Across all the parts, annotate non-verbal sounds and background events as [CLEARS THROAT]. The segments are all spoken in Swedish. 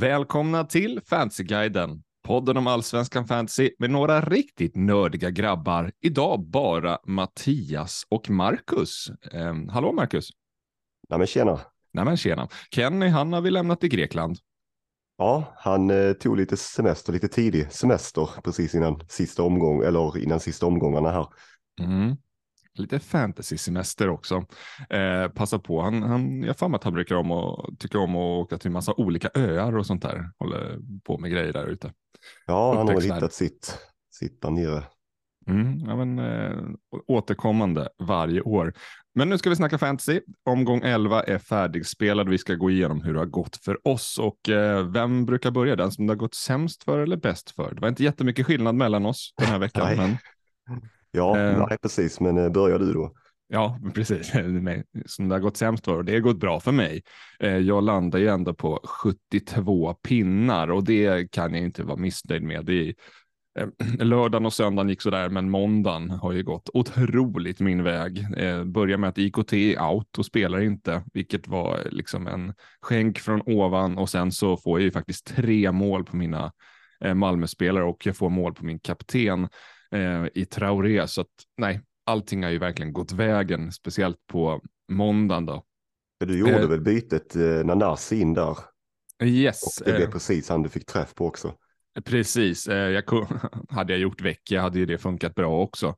Välkomna till Fantasyguiden, podden om allsvenskan fantasy med några riktigt nördiga grabbar. Idag bara Mattias och Marcus. Eh, hallå Marcus! Nej men tjena! Nej men tjena! Kenny, han har vi lämnat i Grekland. Ja, han eh, tog lite semester, lite tidig semester precis innan sista omgång eller innan sista omgångarna här. Mm lite fantasy-semester också. Eh, passa på, han, han, jag har att han brukar om och tycker om att åka till massa olika öar och sånt där. Håller på med grejer där ute. Ja, han har hittat sitt, sitt där nere. Mm, ja, men, eh, återkommande varje år. Men nu ska vi snacka fantasy. Omgång 11 är färdigspelad. Vi ska gå igenom hur det har gått för oss och eh, vem brukar börja? Den som det har gått sämst för eller bäst för? Det var inte jättemycket skillnad mellan oss den här veckan. men... [LAUGHS] Ja, eh, nej, precis, men eh, börjar du då? Ja, precis. [LAUGHS] Som det har gått sämst för och det har gått bra för mig. Eh, jag landar ju ändå på 72 pinnar och det kan jag inte vara missnöjd med. Det är, eh, [CLEARS THROAT] lördagen och söndagen gick sådär, men måndagen har ju gått otroligt min väg. Eh, börjar med att IKT är out och spelar inte, vilket var liksom en skänk från ovan och sen så får jag ju faktiskt tre mål på mina eh, Malmöspelare och jag får mål på min kapten eh, i Traoré. Så att nej, allting har ju verkligen gått vägen, speciellt på måndagen då. Du gjorde eh, väl bytet eh, Nanasi in där? Yes. Och det blev eh, precis han du fick träff på också. Precis, eh, jag, [LAUGHS] hade jag gjort vecka hade ju det funkat bra också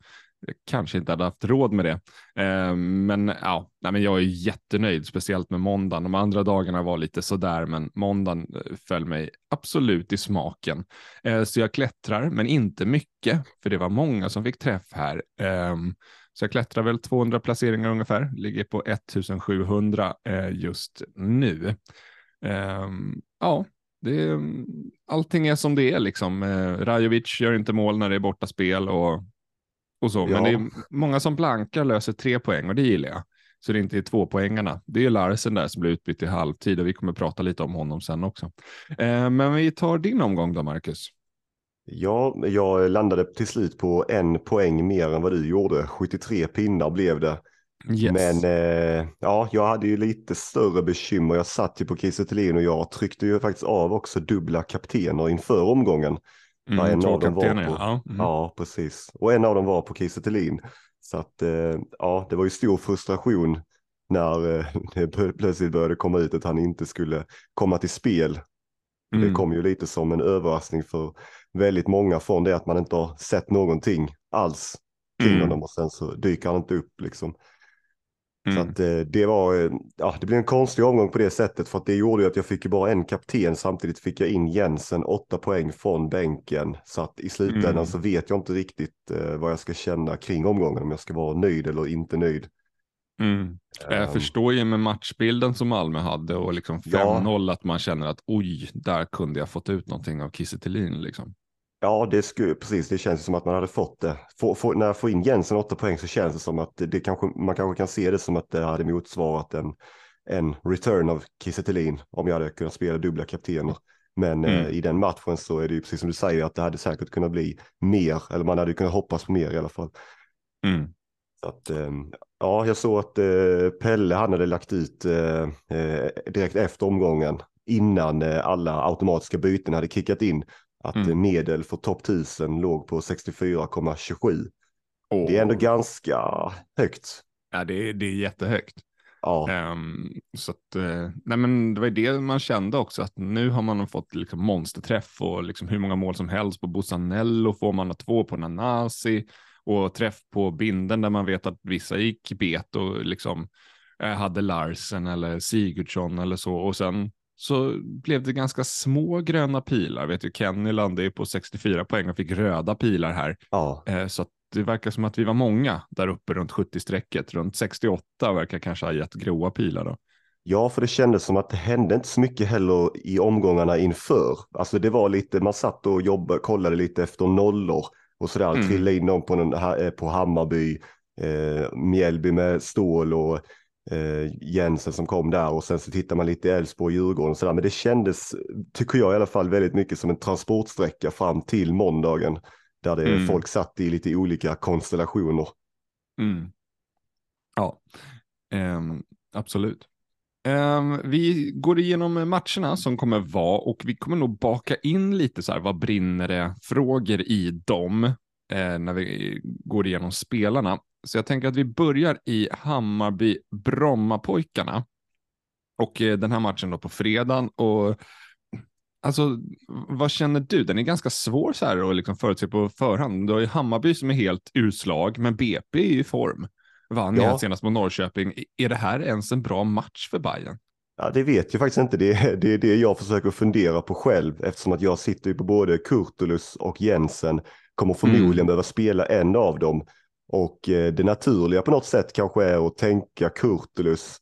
jag kanske inte hade haft råd med det. Eh, men ja, nej, men jag är jättenöjd, speciellt med måndagen. De andra dagarna var lite sådär, men måndagen eh, föll mig absolut i smaken. Eh, så jag klättrar, men inte mycket, för det var många som fick träff här. Eh, så jag klättrar väl 200 placeringar ungefär, ligger på 1700 eh, just nu. Ehm, ja, det, allting är som det är liksom. Eh, Rajovic gör inte mål när det är borta spel och och så. Ja. Men det är många som blankar löser tre poäng och det gillar jag. Så det inte är två poängarna. Det är Larsen där som blir utbytt i halvtid och vi kommer prata lite om honom sen också. Eh, men vi tar din omgång då, Marcus. Ja, jag landade till slut på en poäng mer än vad du gjorde. 73 pinnar blev det. Yes. Men eh, ja, jag hade ju lite större bekymmer. Jag satt ju på Kiese och jag tryckte ju faktiskt av också dubbla kaptener inför omgången. Mm, en av dem var på, ja. Mm. ja, precis. Och en av dem var på Kiese Så att eh, ja, det var ju stor frustration när eh, [LAUGHS] det plötsligt började komma ut att han inte skulle komma till spel. Mm. Det kom ju lite som en överraskning för väldigt många från det att man inte har sett någonting alls kring mm. honom och sen så dyker han inte upp liksom. Mm. Så att eh, det var, eh, ja det blev en konstig omgång på det sättet för att det gjorde ju att jag fick ju bara en kapten samtidigt fick jag in Jensen åtta poäng från bänken. Så att i slutändan mm. så vet jag inte riktigt eh, vad jag ska känna kring omgången om jag ska vara nöjd eller inte nöjd. Mm. Jag um, förstår ju med matchbilden som Malmö hade och liksom 5-0 ja. att man känner att oj, där kunde jag fått ut någonting av Kiese liksom. Ja, det skulle, precis. Det känns som att man hade fått det. Få, få, när jag får in Jensen åtta poäng så känns det som att det kanske, man kanske kan se det som att det hade motsvarat en, en return av Kiese om jag hade kunnat spela dubbla kaptener. Men mm. eh, i den matchen så är det ju precis som du säger att det hade säkert kunnat bli mer, eller man hade kunnat hoppas på mer i alla fall. Mm. Att, eh, ja, jag såg att eh, Pelle, han hade lagt ut eh, eh, direkt efter omgången innan eh, alla automatiska byten hade kickat in att mm. medel för topp 1000 låg på 64,27. Oh. Det är ändå ganska högt. Ja, det är, det är jättehögt. Ja. Um, så att, uh, nej men det var det man kände också, att nu har man fått liksom monsterträff och liksom hur många mål som helst på Bosanello får man två på Nanasi och träff på binden där man vet att vissa gick bet och liksom uh, hade Larsen eller Sigurdsson eller så och sen så blev det ganska små gröna pilar. Vet du, Kenny landade på 64 poäng och fick röda pilar här. Ja. Eh, så det verkar som att vi var många där uppe runt 70-strecket. Runt 68 verkar kanske ha gett gråa pilar då. Ja, för det kändes som att det hände inte så mycket heller i omgångarna inför. Alltså det var lite, man satt och jobbade, kollade lite efter nollor och sådär, mm. trillade in dem på, eh, på Hammarby, eh, Mjällby med stål och eh, Jensen som kom där och sen så tittar man lite i Elfsborg Djurgården och sådär. Men det kändes, tycker jag i alla fall, väldigt mycket som en transportsträcka fram till måndagen. Där det mm. folk satt i lite olika konstellationer. Mm. Ja, um, absolut. Um, vi går igenom matcherna som kommer vara och vi kommer nog baka in lite så här, vad brinner det frågor i dem eh, när vi går igenom spelarna. Så jag tänker att vi börjar i Hammarby Brommapojkarna och eh, den här matchen då på fredagen och Alltså, vad känner du? Den är ganska svår så här att liksom förutse på förhand. Du har ju Hammarby som är helt urslag, men BP är i form. Vann ja. senast mot Norrköping. Är det här ens en bra match för Bayern? Ja, det vet jag faktiskt inte. Det är, det är det jag försöker fundera på själv eftersom att jag sitter ju på både Kurtulus och Jensen. Kommer förmodligen mm. behöva spela en av dem. Och eh, det naturliga på något sätt kanske är att tänka Kurtulus.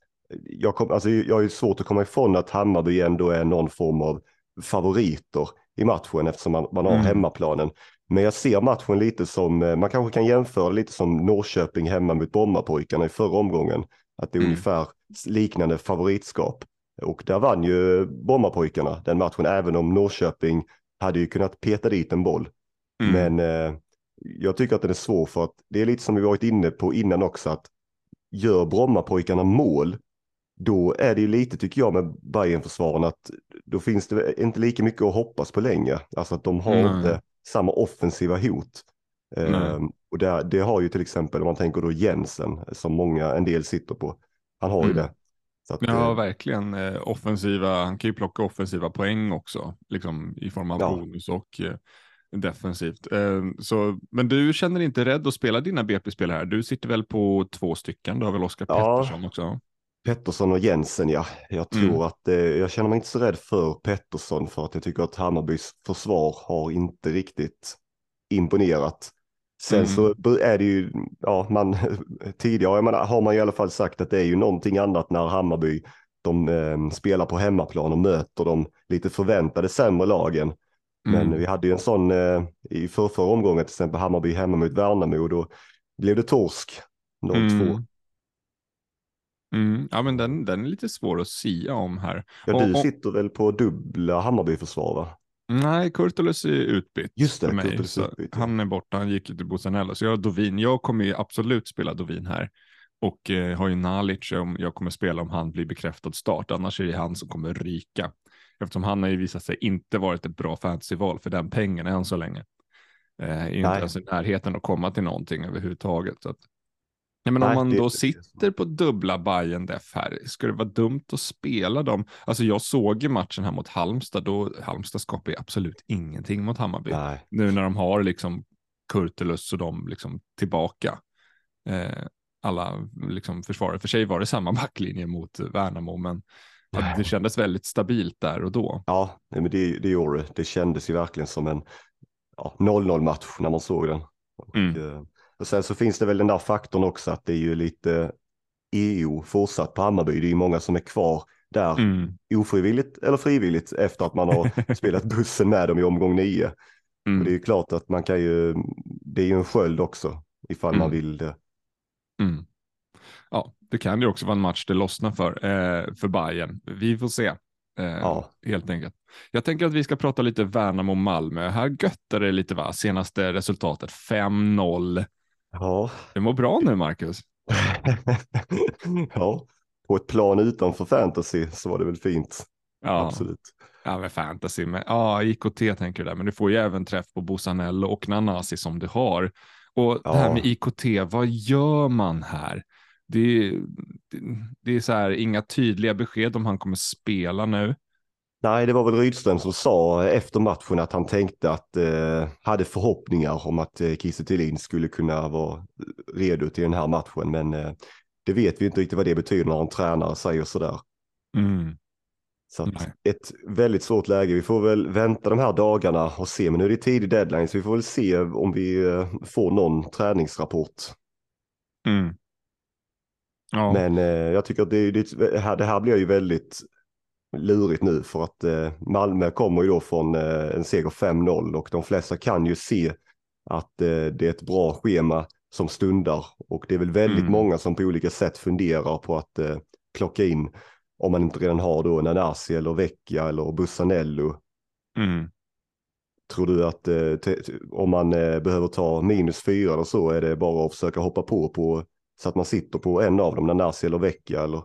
Jag, kom, alltså, jag har ju svårt att komma ifrån att Hammarby ändå är någon form av favoriter i matchen eftersom man, man har mm. hemmaplanen. Men jag ser matchen lite som, eh, man kanske kan jämföra lite som Norrköping hemma mot Brommapojkarna i förra omgången. Att det är mm. ungefär liknande favoritskap. Och där vann ju Brommapojkarna den matchen, även om Norrköping hade ju kunnat peta dit en boll. Mm. Men eh, jag tycker att den är svår för att det är lite som vi varit inne på innan också, att gör Brommapojkarna mål då är det ju lite, tycker jag, med bayern försvaren att då finns det inte lika mycket att hoppas på längre. Alltså att de har Nej. inte samma offensiva hot. Um, och det, det, har ju till exempel, om man tänker då Jensen, som många, en del sitter på. Han har mm. ju det. Att, ja, eh, verkligen. Eh, offensiva, han kan ju plocka offensiva poäng också, liksom i form av ja. bonus och eh, defensivt. Eh, så, men du känner inte rädd att spela dina BP-spel här? Du sitter väl på två stycken? Du har väl Oskar ja. Pettersson också? Pettersson och Jensen, ja. Jag tror mm. att eh, jag känner mig inte så rädd för Pettersson för att jag tycker att Hammarbys försvar har inte riktigt imponerat. Sen mm. så är det ju, ja, man [LAUGHS] tidigare menar, har man i alla fall sagt att det är ju någonting annat när Hammarby de eh, spelar på hemmaplan och möter de lite förväntade sämre lagen. Men mm. vi hade ju en sån eh, i förra omgången, till exempel Hammarby hemma mot Värnamo, då blev det torsk 0-2. Mm, ja, men den, den är lite svår att sia om här. Ja, och, du sitter och... väl på dubbla Hammarbyförsvar va? Nej, Kurtulus är utbytt. Just det, mig, Kurtulus är utbytt. Han är borta, han gick till Bosanello. Så jag har Dovin. Jag kommer ju absolut spela Dovin här. Och eh, har ju Nalic om jag kommer spela om han blir bekräftad start. Annars är det han som kommer ryka. Eftersom han har ju visat sig inte varit ett bra fantasyval för den pengen än så länge. Eh, inte ens i närheten att komma till någonting överhuvudtaget. Så att Nej, men Nej, om man då sitter på dubbla Bayern def här, skulle det vara dumt att spela dem? Alltså jag såg ju matchen här mot Halmstad, då Halmstad skapar ju absolut ingenting mot Hammarby. Nej. Nu när de har liksom Kurtulus och de liksom tillbaka. Eh, alla liksom försvarare, för sig var det samma [LAUGHS] backlinje mot Värnamo, men det [LAUGHS] kändes väldigt stabilt där och då. Ja, men det, det gjorde det. Det kändes ju verkligen som en 0-0 ja, match när man såg den. Och, mm. eh, och sen så finns det väl den där faktorn också att det är ju lite EU fortsatt på Hammarby. Det är ju många som är kvar där mm. ofrivilligt eller frivilligt efter att man har [LAUGHS] spelat bussen med dem i omgång nio. Mm. Och det är ju klart att man kan ju, det är ju en sköld också ifall mm. man vill det. Mm. Ja, det kan ju också vara en match det lossnar för, eh, för Bayern. Vi får se. Eh, ja. Helt enkelt. Jag tänker att vi ska prata lite Värnamo-Malmö. Här göttar det lite va, senaste resultatet 5-0 Ja. Du mår bra nu, Marcus. [LAUGHS] ja, på ett plan utanför fantasy så var det väl fint. Ja. Absolut. Ja, med fantasy, men ja, IKT tänker du där, men du får ju även träff på Bosanello och Nanasi som du har. Och ja. det här med IKT, vad gör man här? Det, det, det är så här, inga tydliga besked om han kommer spela nu. Nej, det var väl Rydström som sa efter matchen att han tänkte att, eh, hade förhoppningar om att eh, Kiese skulle kunna vara redo till den här matchen. Men eh, det vet vi inte riktigt vad det betyder när en tränare säger sådär. Mm. Så att ett väldigt svårt läge. Vi får väl vänta de här dagarna och se. Men nu är det tidig deadline så vi får väl se om vi eh, får någon träningsrapport. Mm. Ja. Men eh, jag tycker att det, det, här, det här blir ju väldigt lurigt nu för att eh, Malmö kommer ju då från eh, en seger 5-0 och de flesta kan ju se att eh, det är ett bra schema som stundar och det är väl väldigt mm. många som på olika sätt funderar på att eh, plocka in om man inte redan har då Nanasi eller Vecchia eller Bussanello. Mm. Tror du att eh, om man eh, behöver ta minus fyra eller så är det bara att försöka hoppa på, på så att man sitter på en av dem, Nanasi eller Vecchia eller?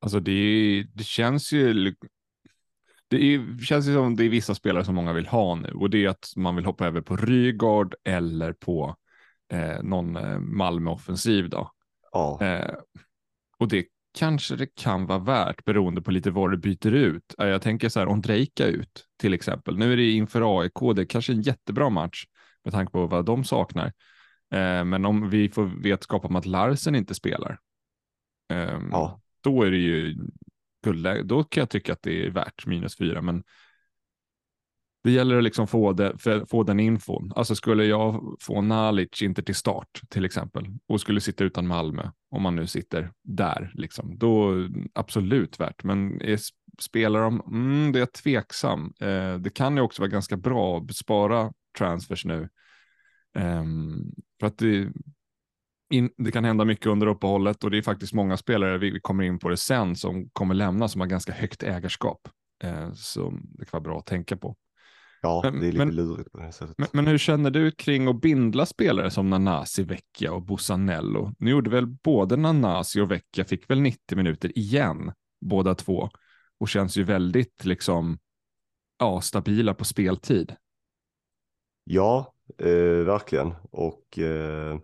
Alltså det, det känns ju det är, känns ju som det är vissa spelare som många vill ha nu och det är att man vill hoppa över på Rygaard eller på eh, någon eh, Malmö-offensiv då. Ja. Eh, och det kanske det kan vara värt beroende på lite vad du byter ut. Eh, jag tänker så här, om Drejka ut till exempel. Nu är det inför AIK, det är kanske en jättebra match med tanke på vad de saknar. Eh, men om vi får vetskap om att Larsen inte spelar, eh, Ja. då är det ju guldläge. Då kan jag tycka att det är värt minus fyra, men det gäller att liksom få, det, få den infon. Alltså skulle jag få Nalic inte till start till exempel och skulle sitta utan Malmö, om man nu sitter där, liksom, då absolut värt. Men är, spelar de, mm, det är jag tveksam. Eh, det kan ju också vara ganska bra att spara transfers nu. Ehm, för att det, in, det kan hända mycket under uppehållet och det är faktiskt många spelare, vi, vi kommer in på det sen, som kommer lämna som har ganska högt ägarskap. Eh, så det kan vara bra att tänka på. Ja, Men- det är lite men- lurigt på det här sättet. Men, men hur känner du kring att bindla spelare som Nanasi, Vecchia och Bussanello? Nu gjorde väl både Nanasi och Vecchia fick väl 90 minuter igen, båda två, och känns ju väldigt liksom, ja, stabila på speltid. Ja, eh, verkligen. Och eh,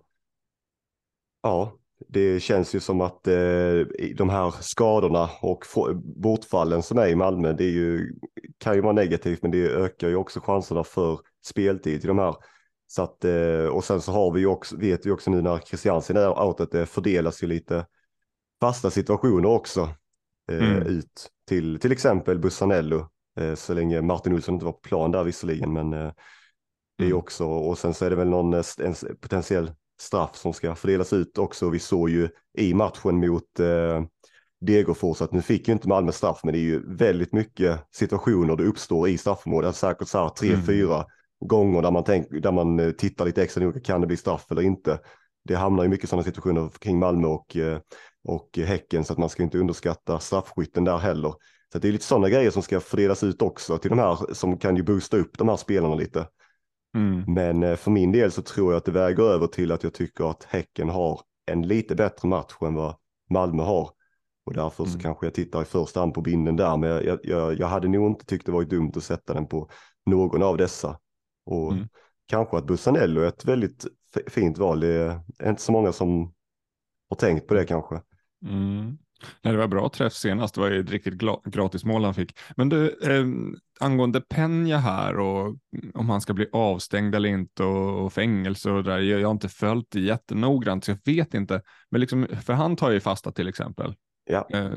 ja, det känns ju som att eh, de här skadorna och bortfallen som är i Malmö, det är ju, kan ju vara negativt, men det ökar ju också chanserna för speltid i de här. Så att, eh, och sen så har vi ju också, vet vi också nu när Christiansen är out att det fördelas ju lite fasta situationer också eh, Mm. ut till till exempel Bussanello, eh, så länge Martin Olsson inte var på plan där visserligen, men det är Mm. också, och sen så är det väl någon eh, en potentiell straff som ska fördelas ut också. Vi såg ju i matchen mot eh, Degerfors att nu fick ju inte Malmö straff, men det är ju väldigt mycket situationer det uppstår i straffområdet. Säkert så här tre, Mm. fyra gånger där man, tänk, där man eh, tittar lite extra noga, kan det bli straff eller inte? Det hamnar ju mycket sådana situationer kring Malmö och, eh, och Häcken, så att man ska inte underskatta straffskytten där heller. Så det är lite sådana grejer som ska fördelas ut också till de här som kan ju boosta upp de här spelarna lite. Mm. Men eh, för min del så tror jag att det väger över till att jag tycker att Häcken har en lite bättre match än vad Malmö har. Och därför så Mm. kanske jag tittar i första hand på binden där. Men jag, jag, jag hade nog inte tyckt det varit dumt att sätta den på någon av dessa. Och Mm. kanske att Bussanello är ett väldigt fint val. Det är inte så många som har tänkt på det kanske. Mm. Nej, det var bra träff senast. Det var ju ett riktigt gratismål han fick. Men du, eh, angående Peña här och om han ska bli avstängd eller inte och, och fängelse och det där. Jag, jag har inte följt det jättenoggrant så jag vet inte. Men liksom, för han tar ju fasta till exempel. Ja. Eh,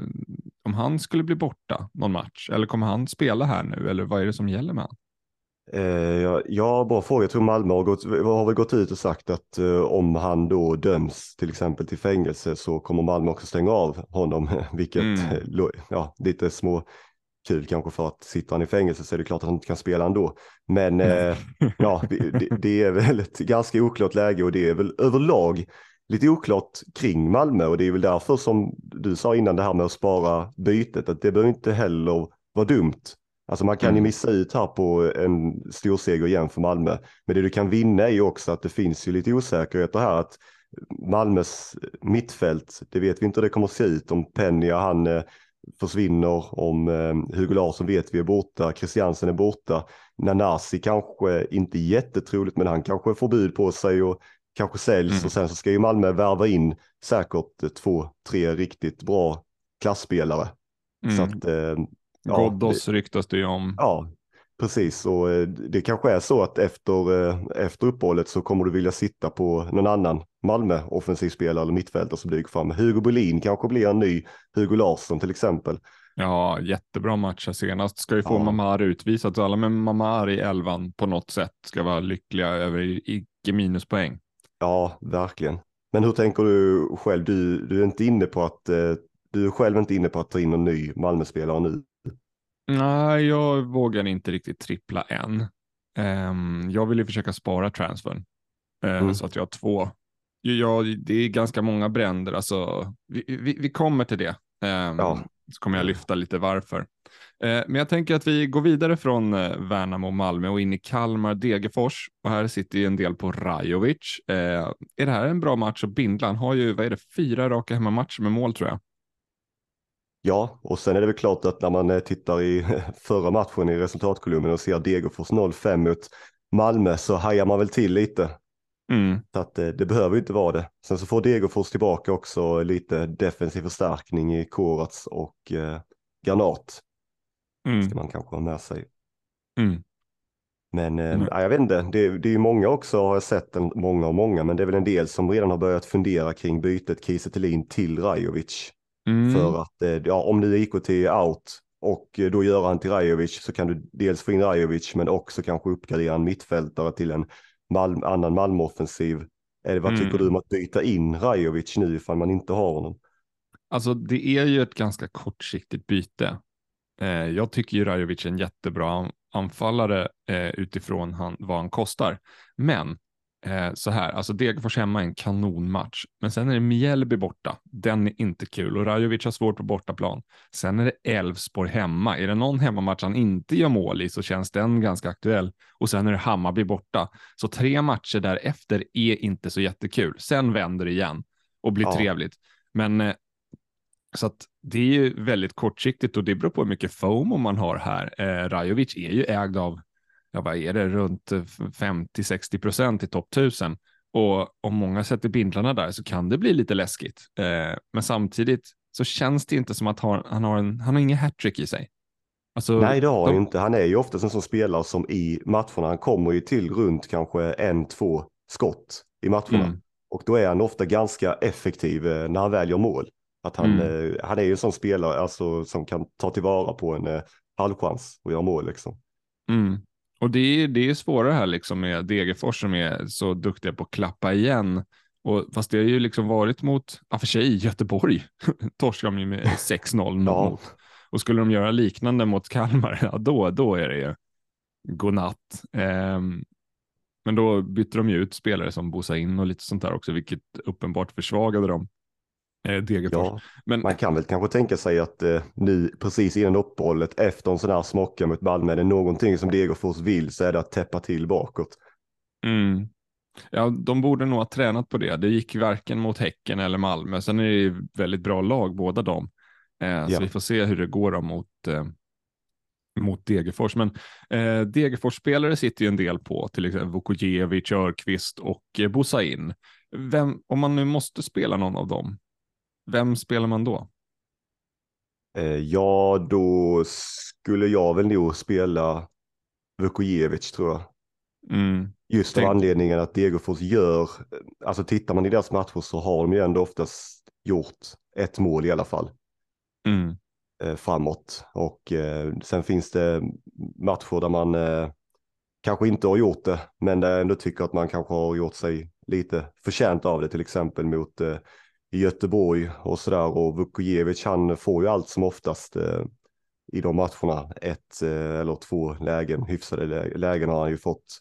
om han skulle bli borta någon match eller kommer han spela här nu eller vad är det som gäller med han? Eh, ja, bra fråga. Jag tror Malmö har, gått, har väl gått ut och sagt att eh, om han då döms till exempel till fängelse så kommer Malmö också stänga av honom, [LAUGHS] vilket Mm. eh, ja, lite små kul kanske för att sitter han i fängelse så är det klart att han inte kan spela ändå. Men eh, ja, det, det- det är väl ett ganska oklart läge och det är väl överlag lite oklart kring Malmö och det är väl därför som du sa innan det här med att spara bytet, att det behöver inte heller vara dumt. Alltså man kan ju Mm. missa ut här på en stor seger igen för Malmö. Men det du kan vinna är ju också att det finns ju lite osäkerheter här. Att Malmös mittfält, det vet vi inte hur det kommer att se ut. Om Penja han eh, försvinner, om eh, Hugo Larsson vet vi är borta, Christiansen är borta. Nanasi kanske inte jättetroligt, men han kanske får bud på sig och kanske säljs. Mm. Och sen så ska ju Malmö värva in säkert två, tre riktigt bra klassspelare. Så Mm. att eh, ja, Ghoddos ryktas det ju om. Ja, precis. Och eh, det kanske är så att efter, eh, efter uppehållet så kommer du vilja sitta på någon annan Malmö offensivspelare eller mittfältare som dyker fram. Hugo Bolin kanske blir en ny Hugo Larsson till exempel. Ja, jättebra match här senast. Ska ju få Ja. Mamar utvisat så alla med Mamar i elvan på något sätt ska vara lyckliga över icke minuspoäng. Ja, verkligen. Men hur tänker du själv? Du, du är inte inne på att eh, du är själv inte inne på att ta in en ny Malmö-spelare nu. Nej, jag vågar inte riktigt trippla än. Ehm, jag vill ju försöka spara transfern eh, Mm. så att jag har två. Ja, det är ganska många bränder, alltså. Vi, vi, vi kommer till det. Ehm, Ja. Så kommer jag lyfta lite varför. Eh, men jag tänker att vi går vidare från eh, Värnamo och Malmö och in i Kalmar, Degerfors. Och här sitter ju en del på Rajovic. Är det här en bra match att bindla? Han har ju, vad är det, fyra raka hemmamatcher med mål tror jag. Ja, och sen är det väl klart att när man eh, tittar i [LAUGHS] förra matchen i resultatkolumnen och ser Degerfors 0-5 mot Malmö så hajar man väl till lite. Mm. Så att det, det behöver inte vara det. Sen så får Degerfors tillbaka också lite defensiv förstärkning i Korats och eh, Granat. Mm. Ska man kanske ha med sig. Mm. Men eh, Mm. ja, jag vet inte, det, det är ju många också har jag sett, en, många och många, men det är väl en del som redan har börjat fundera kring bytet Kiese till Rajovic. Mm. För att eh, ja, om nu IKT är out och eh, då gör han till Rajovic så kan du dels få in Rajovic men också kanske uppgradera en mittfältare till en Malm, annan Malmö-offensiv. Eller vad Mm. tycker du om att byta in Rajovic nu ifall man inte har honom? Alltså det är ju ett ganska kortsiktigt byte. Eh, jag tycker ju Rajovic är en jättebra an- anfallare eh, utifrån han, vad han kostar. Men eh, så här, alltså Degerfors hemma är en kanonmatch, men sen är det Mjällby borta. Den är inte kul och Rajovic har svårt på bortaplan. Sen är det Elfsborg hemma. Är det någon hemmamatch han inte gör mål i så känns den ganska aktuell. Och sen är det Hammarby borta. Så tre matcher därefter är inte så jättekul. Sen vänder det igen och blir Ja. trevligt. Men eh, så att det är ju väldigt kortsiktigt och det beror på hur mycket FOMO man har här. Eh, Rajovic är ju ägd av, ja vad är det, runt eh, 50-60 procent i topp 1000. Och om många sätter bindlarna där så kan det bli lite läskigt. Eh, men samtidigt så känns det inte som att han, han har en, han har ingen hattrick i sig. Alltså, Nej, det har han de- inte. Han är ju oftast en sån spelare som i matcherna, han kommer ju till runt kanske en, två skott i matcherna. Mm. Och då är han ofta ganska effektiv eh, när han väl gör mål. Att han, Mm. eh, han är ju en sån spelare alltså, som kan ta tillvara på en eh, halvchans och göra mål. Liksom. Mm. Och det är, det är svårare här liksom med Degerfors som är så duktiga på att klappa igen. Och, fast det har ju liksom varit mot, ja för sig Göteborg, [LAUGHS] torskade de ju med [LAUGHS] 6-0 Ja. mot. Och skulle de göra liknande mot Kalmar, [LAUGHS] ja då, då är det ju godnatt. Ehm, men då bytte de ju ut spelare som Bosa in och lite sånt där också, vilket uppenbart försvagade dem. Eh, Degerfors. Ja, Men man kan väl kanske tänka sig att eh, nu precis innan uppehållet efter en sån här smocka mot Malmö, är det någonting som Degerfors vill så är det att täppa till bakåt. Mm. Ja, de borde nog ha tränat på det. Det gick varken mot Häcken eller Malmö. Sen är det ju väldigt bra lag båda dem. Eh, Så Ja. vi får se hur det går då mot, eh, mot Degerfors. Men eh, Degerfors-spelare sitter ju en del på, till exempel Vukojevic, Örqvist och eh, Bosain. Vem, om man nu måste spela någon av dem, vem spelar man då? Eh, ja, då skulle jag väl nog spela Vukojevic tror jag. Mm. Just av Tänk- anledningen att Degerfors gör, alltså tittar man i deras matcher så har de ju ändå oftast gjort ett mål i alla fall Mm. eh, framåt. Och eh, sen finns det matcher där man eh, kanske inte har gjort det, men där jag ändå tycker att man kanske har gjort sig lite förtjänt av det, till exempel mot eh, Göteborg och sådär. Och Vukojevic, han får ju allt som oftast eh, i de matcherna, ett eh, eller två lägen, hyfsade lä- lägen har han ju fått.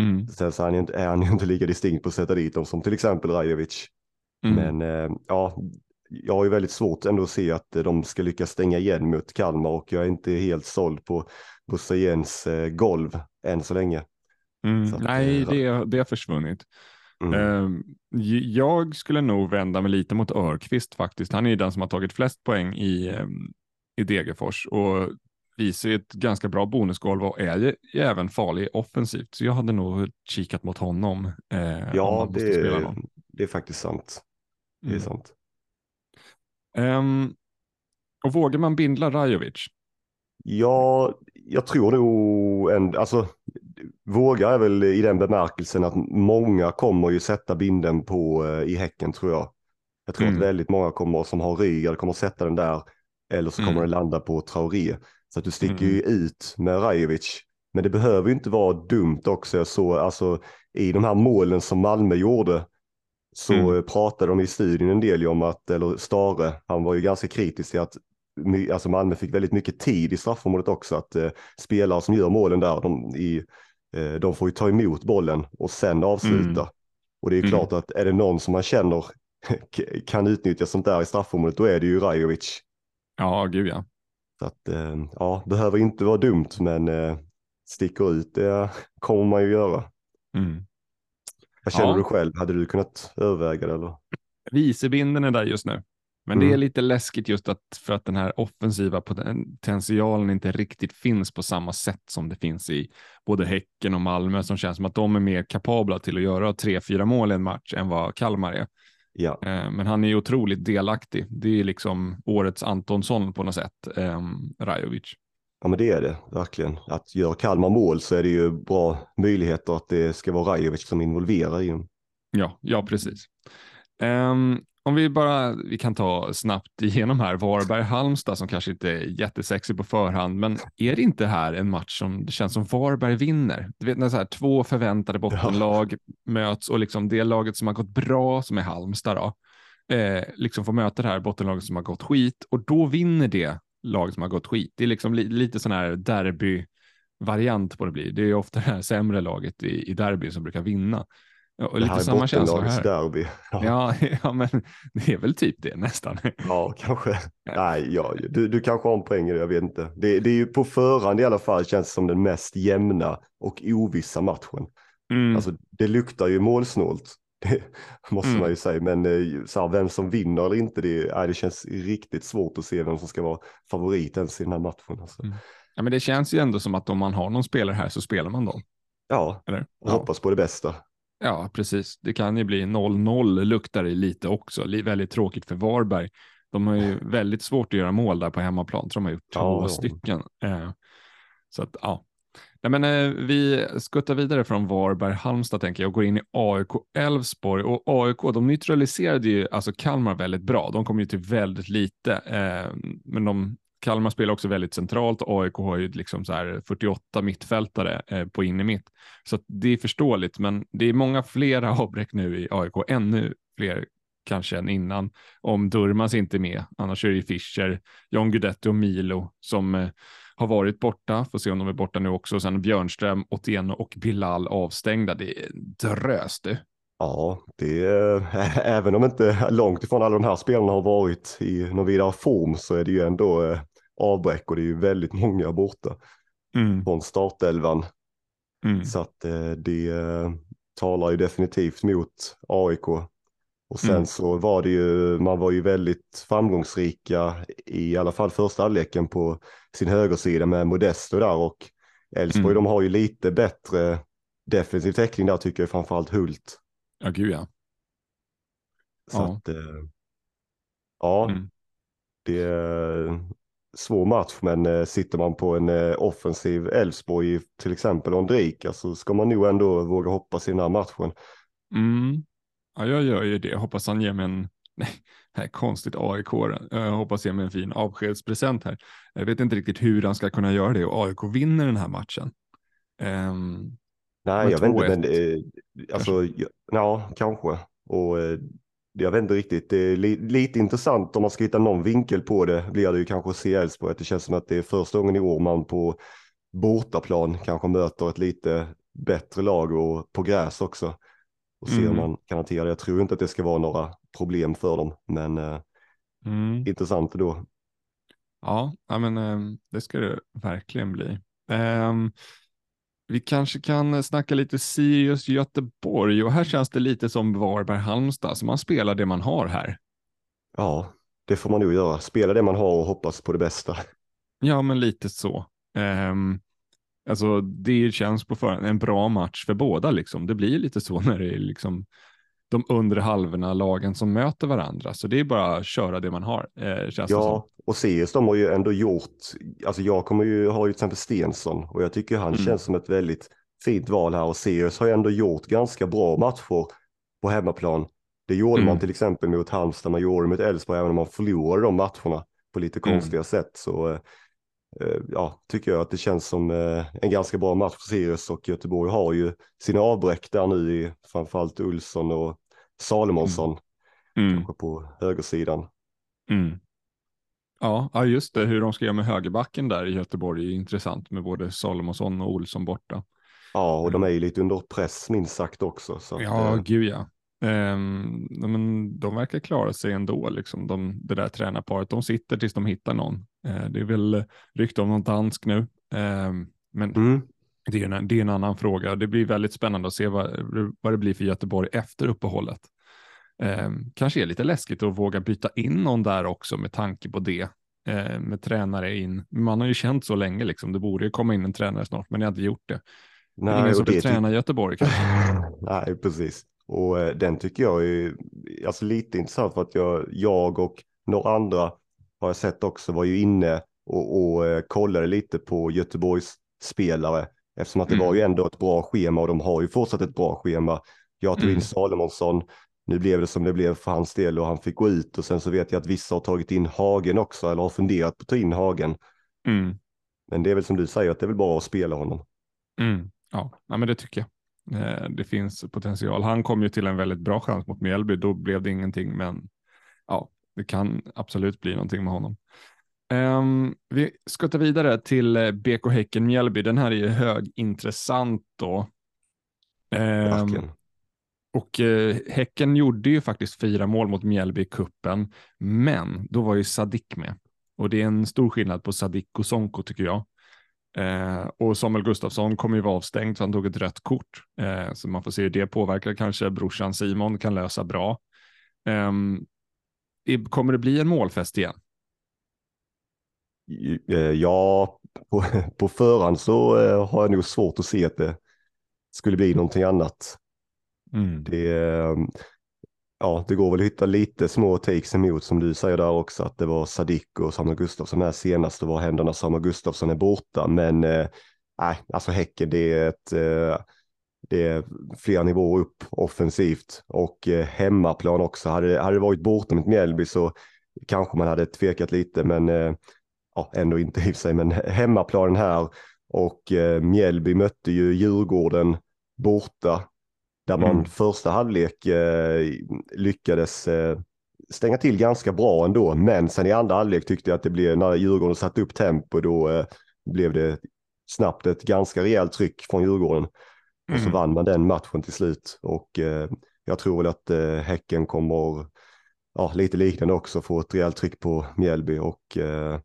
Mm. Sen så är han, ju inte, är han ju inte lika distinkt på att sätta dit dem som till exempel Rajovic. Mm. Men eh, ja, jag har ju väldigt svårt ändå att se att eh, de ska lyckas stänga igen mot Kalmar och jag är inte helt såld på Bosse Jens eh, golv än så länge. Mm. så att, Nej, eh, det, det har försvunnit. Mm. Ehm, Jag skulle nog vända mig lite mot Örqvist faktiskt. Han är ju den som har tagit flest poäng i, ehm, i Degerfors och visar ju ett ganska bra bonusgolv och är ju även farlig offensivt. Så jag hade nog kikat mot honom. Eh, ja, det, är- det är faktiskt sant. Det är Mm. sant. Ehm, och vågar man bindla Rajovic? Ja, jag tror nog en, alltså våga är väl i den bemärkelsen att många kommer ju sätta binden på eh, i Häcken tror jag. Jag tror Mm. att väldigt många kommer som har Rygaard kommer sätta den där eller så kommer Mm. den landa på Traoré. Så att du sticker Mm. ju ut med Rajovic. Men det behöver ju inte vara dumt också. Jag såg alltså i de här målen som Malmö gjorde så Mm. pratade de i studion en del om att, eller Stare, han var ju ganska kritisk till att alltså Malmö fick väldigt mycket tid i straffområdet också. Att eh, spelare som gör målen där, de, i, eh, de får ju ta emot bollen och sen avsluta. Mm. Och det är ju Mm. klart att är det någon som man känner [LAUGHS] kan utnyttja sånt där i straffområdet, då är det ju Rajovic. Ja, gud ja. Så att, eh, ja, behöver inte vara dumt, men eh, sticker ut, det kommer man ju göra. Mm. Vad känner Ja. du själv? Hade du kunnat överväga det eller? Vicebinden är där just nu. Men mm. det är lite läskigt just att för att den här offensiva potentialen inte riktigt finns på samma sätt som det finns i både Häcken och Malmö som känns som att de är mer kapabla till att göra tre, fyra mål i en match än vad Kalmar är. Ja. Eh, men han är otroligt delaktig. Det är liksom årets Antonsson på något sätt, um, Rajovic. Ja men det är det verkligen. Att göra Kalmar mål så är det ju bra möjligheter att det ska vara Rajovic som involverar dem. Ja, ja precis. Um, om vi bara, vi kan ta snabbt igenom här, Varberg-Halmstad som kanske inte är jättesexig på förhand, men är det inte här en match som det känns som Varberg vinner? Du vet när så här, två förväntade bottenlag ja. möts och liksom det laget som har gått bra, som är Halmstad då, eh, liksom får möta det här bottenlaget som har gått skit och då vinner det lag som har gått skit. Det är liksom li lite sån här derby variant på det blir. Det är ofta det här sämre laget i, i derby som brukar vinna. Och det här lite samma känsla här. derby. Ja. ja. [LAUGHS] Ja, men det är väl typ det nästan. Ja, kanske. Nej, ja, du, du kanske har en poäng i det, jag vet inte. Det, det är ju på förhand i alla fall känns som den mest jämna och ovissa matchen. Mm. Alltså, det luktar ju målsnålt. Det [LAUGHS] måste mm. man ju säga, men eh, så här, vem som vinner eller inte, det, nej, det känns riktigt svårt att se vem som ska vara favorit ens i den här matchen. Alltså. Mm. Ja, men det känns ju ändå som att om man har någon spelare här så spelar man dem. Ja, Eller? ja. hoppas på det bästa. Ja, precis. Det kan ju bli 0-0 luktar det lite också. Väldigt tråkigt för Varberg. De har ju väldigt svårt att göra mål där på hemmaplan. Tror de har gjort två ja, stycken. Eh, så att ja. Nej, men, eh, vi skuttar vidare från Varberg, Halmstad tänker jag och går in i AIK Elfsborg och AIK de neutraliserade ju alltså Kalmar väldigt bra. De kom ju till väldigt lite, eh, men de Kalmar spelar också väldigt centralt. AIK har ju liksom så här 48 mittfältare eh, på in mitt. Så det är förståeligt, men det är många flera [LAUGHS] avbräck nu i AIK, ännu fler kanske än innan. Om Durmaz inte är med, annars är det Fischer, John Guidetti och Milo som eh, har varit borta. Får se om de är borta nu också. Sen Björnström, Otieno och Bilal avstängda. Det är drös du. Ja, det är, [LAUGHS] även om inte långt ifrån alla de här spelarna har varit i någon vidare form så är det ju ändå eh, avbräck och det är ju väldigt många borta mm. från startelvan. Mm. Så att eh, det eh, talar ju definitivt mot AIK. Och sen mm. så var det ju, man var ju väldigt framgångsrika i alla fall första halvleken på sin högersida med Modesto där och Elfsborg mm. de har ju lite bättre defensiv täckning där tycker jag framförallt Hult. Ja, gud ja. Så ja. att, eh, ja, mm. det, svår match, men eh, sitter man på en eh, offensiv Elfsborg, till exempel Ondrejka, så ska man nog ändå våga hoppas i den här matchen. Mm. Ja, jag gör ju det. Hoppas han ger mig en, [LAUGHS] nej, här är konstigt AIK, jag hoppas ge mig en fin avskedspresent här. Jag vet inte riktigt hur han ska kunna göra det och AIK vinner den här matchen. Um, nej, jag vet inte, men eh, alltså, ja, ja, kanske. Och eh, jag vet inte riktigt, det är li lite intressant om man ska hitta någon vinkel på det blir det ju kanske att se Elfsborg. Det känns som att det är första gången i år man på bortaplan kanske möter ett lite bättre lag och på gräs också. Och se mm. om man kan hantera det. Jag tror inte att det ska vara några problem för dem, men eh, mm. intressant då. Ja, men eh, det ska det verkligen bli. Um, vi kanske kan snacka lite Sirius Göteborg och här känns det lite som Varberg Halmstad, så man spelar det man har här. Ja, det får man nog göra. Spela det man har och hoppas på det bästa. Ja, men lite så. Um, alltså, det känns på förhand en bra match för båda. Liksom. Det blir lite så när det är liksom de undre halvorna lagen som möter varandra. Så det är bara att köra det man har. Eh, känns ja, och Sirius de har ju ändå gjort, alltså jag kommer ju ha ju till exempel Stensson och jag tycker han mm. känns som ett väldigt fint val här och Sirius har ju ändå gjort ganska bra matcher på hemmaplan. Det gjorde mm. man till exempel mot Halmstad, man gjorde mot Elfsborg även om man förlorade de matcherna på lite mm. konstiga mm. sätt. Så eh, eh, ja, tycker jag att det känns som eh, en ganska bra match för Sirius och Göteborg har ju sina avbräck där nu i framförallt Ulsson och Salomonsson mm. kanske på högersidan. Mm. Ja, just det. Hur de ska göra med högerbacken där i Göteborg är intressant med både Salomonsson och Olsson borta. Ja, och de är ju lite under press minst sagt också. Så att, ja, äh... gud ja. Um, men de verkar klara sig ändå, liksom. de, det där tränarparet. De sitter tills de hittar någon. Uh, det är väl rykte om någon dansk nu. Uh, men mm. det, är en, det är en annan fråga. Det blir väldigt spännande att se vad, vad det blir för Göteborg efter uppehållet. Eh, kanske är lite läskigt att våga byta in någon där också med tanke på det. Eh, med tränare in. Man har ju känt så länge liksom. Det borde ju komma in en tränare snart, men jag har inte gjort det. Nej, Ingen som vill träna Göteborg kanske. [LAUGHS] Nej, precis. Och eh, den tycker jag är alltså, lite intressant för att jag, jag och några andra har jag sett också var ju inne och, och eh, kollade lite på Göteborgs spelare eftersom att det mm. var ju ändå ett bra schema och de har ju fortsatt ett bra schema. Jag tog in mm. Salomonsson, nu blev det som det blev för hans del och han fick gå ut och sen så vet jag att vissa har tagit in Hagen också eller har funderat på att ta in Hagen. Mm. Men det är väl som du säger att det är väl bara att spela honom. Mm. Ja, ja, men det tycker jag. Eh, det finns potential. Han kom ju till en väldigt bra chans mot Mjällby. Då blev det ingenting, men ja, det kan absolut bli någonting med honom. Um, vi ska ta vidare till eh, BK Häcken Mjällby. Den här är ju högintressant då. Um, och eh, Häcken gjorde ju faktiskt fyra mål mot Mjällby i kuppen, men då var ju Sadik med. Och det är en stor skillnad på Sadik och Sonko tycker jag. Eh, och Samuel Gustafsson kommer ju vara avstängd så han tog ett rött kort. Eh, så man får se hur det påverkar. Kanske brorsan Simon kan lösa bra. Eh, kommer det bli en målfest igen? Eh, ja, på, [LAUGHS] på förhand så eh, har jag nog svårt att se att det skulle bli någonting annat. Mm. Det, ja, det går väl att hitta lite små takes emot som du säger där också, att det var Sadik och Samuel Gustafsson här senast och vad händer när Samuel Gustafsson är borta? Men eh, alltså Häcken, det är ett eh, det är flera nivåer upp offensivt och eh, hemmaplan också. Hade, hade det varit borta mot Mjällby så kanske man hade tvekat lite, men eh, ja, ändå inte i sig, men hemmaplanen här och eh, Mjällby mötte ju Djurgården borta där man mm. första halvlek eh, lyckades eh, stänga till ganska bra ändå. Men sen i andra halvlek tyckte jag att det blev, när Djurgården satte upp tempo, då eh, blev det snabbt ett ganska rejält tryck från Djurgården. Och så mm. vann man den matchen till slut. Och eh, jag tror väl att eh, Häcken kommer, ja, lite liknande också, få ett rejält tryck på Mjällby. Och eh,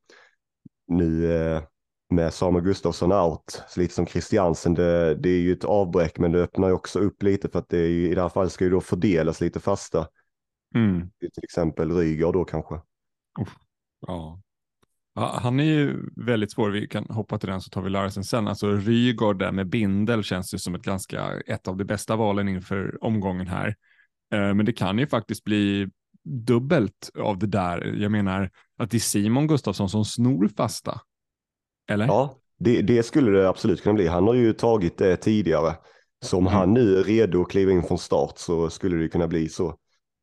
nu eh, med Samuel Gustafsson out, lite som Christiansen, det, det, är ju ett avbräck men det öppnar ju också upp lite för att det är i det här fallet ska ju då fördelas lite fasta. Mm. Till exempel Rygaard då kanske. Ja. ja. Han är ju väldigt svår, vi kan hoppa till den så tar vi Larsen sen. Alltså Rygaard där med bindel känns ju som ett ganska, ett av de bästa valen inför omgången här. Eh, men det kan ju faktiskt bli dubbelt av det där. Jag menar att det är Simon Gustafsson som snor fasta eller? Ja, det, det, skulle det absolut kunna bli. Han har ju tagit det tidigare. Så om mm. han nu är redo att kliva in från start så skulle det kunna bli så.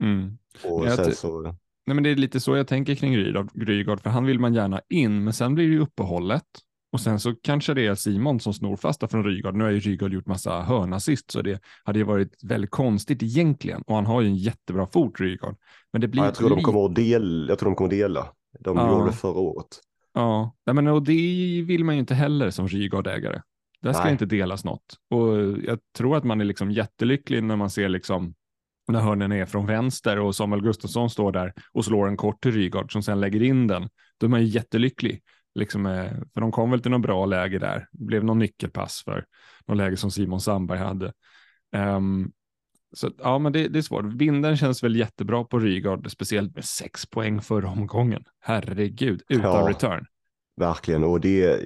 Mm. Och sen så... Nej, men det är lite så jag tänker kring Rygaard, för han vill man gärna in, men sen blir det ju uppehållet. Och sen så kanske det är Simon som snor fasta från Rygaard. Nu har ju Rygaard gjort massa hörnassist, så det hade ju varit väldigt konstigt egentligen. Och han har ju en jättebra fot, Rygaard. Men det blir ja, jag, tror de kommer att del, jag tror de kommer att dela. De ja. gjorde det förra året. Ja, men och det vill man ju inte heller som Rygaard-ägare. Där ska Nej. inte delas något. Och jag tror att man är liksom jättelycklig när man ser liksom när hörnen är från vänster och Samuel Gustafsson står där och slår en kort till Rygaard som sen lägger in den. Då är man ju jättelycklig. Liksom, eh, för de kom väl till något bra läge där. Det blev någon nyckelpass för något läge som Simon Sandberg hade. Um, så ja, men det, det är svårt. Vinden känns väl jättebra på Rygaard, speciellt med sex poäng förra omgången. Herregud, utan ja, return. Verkligen, och det,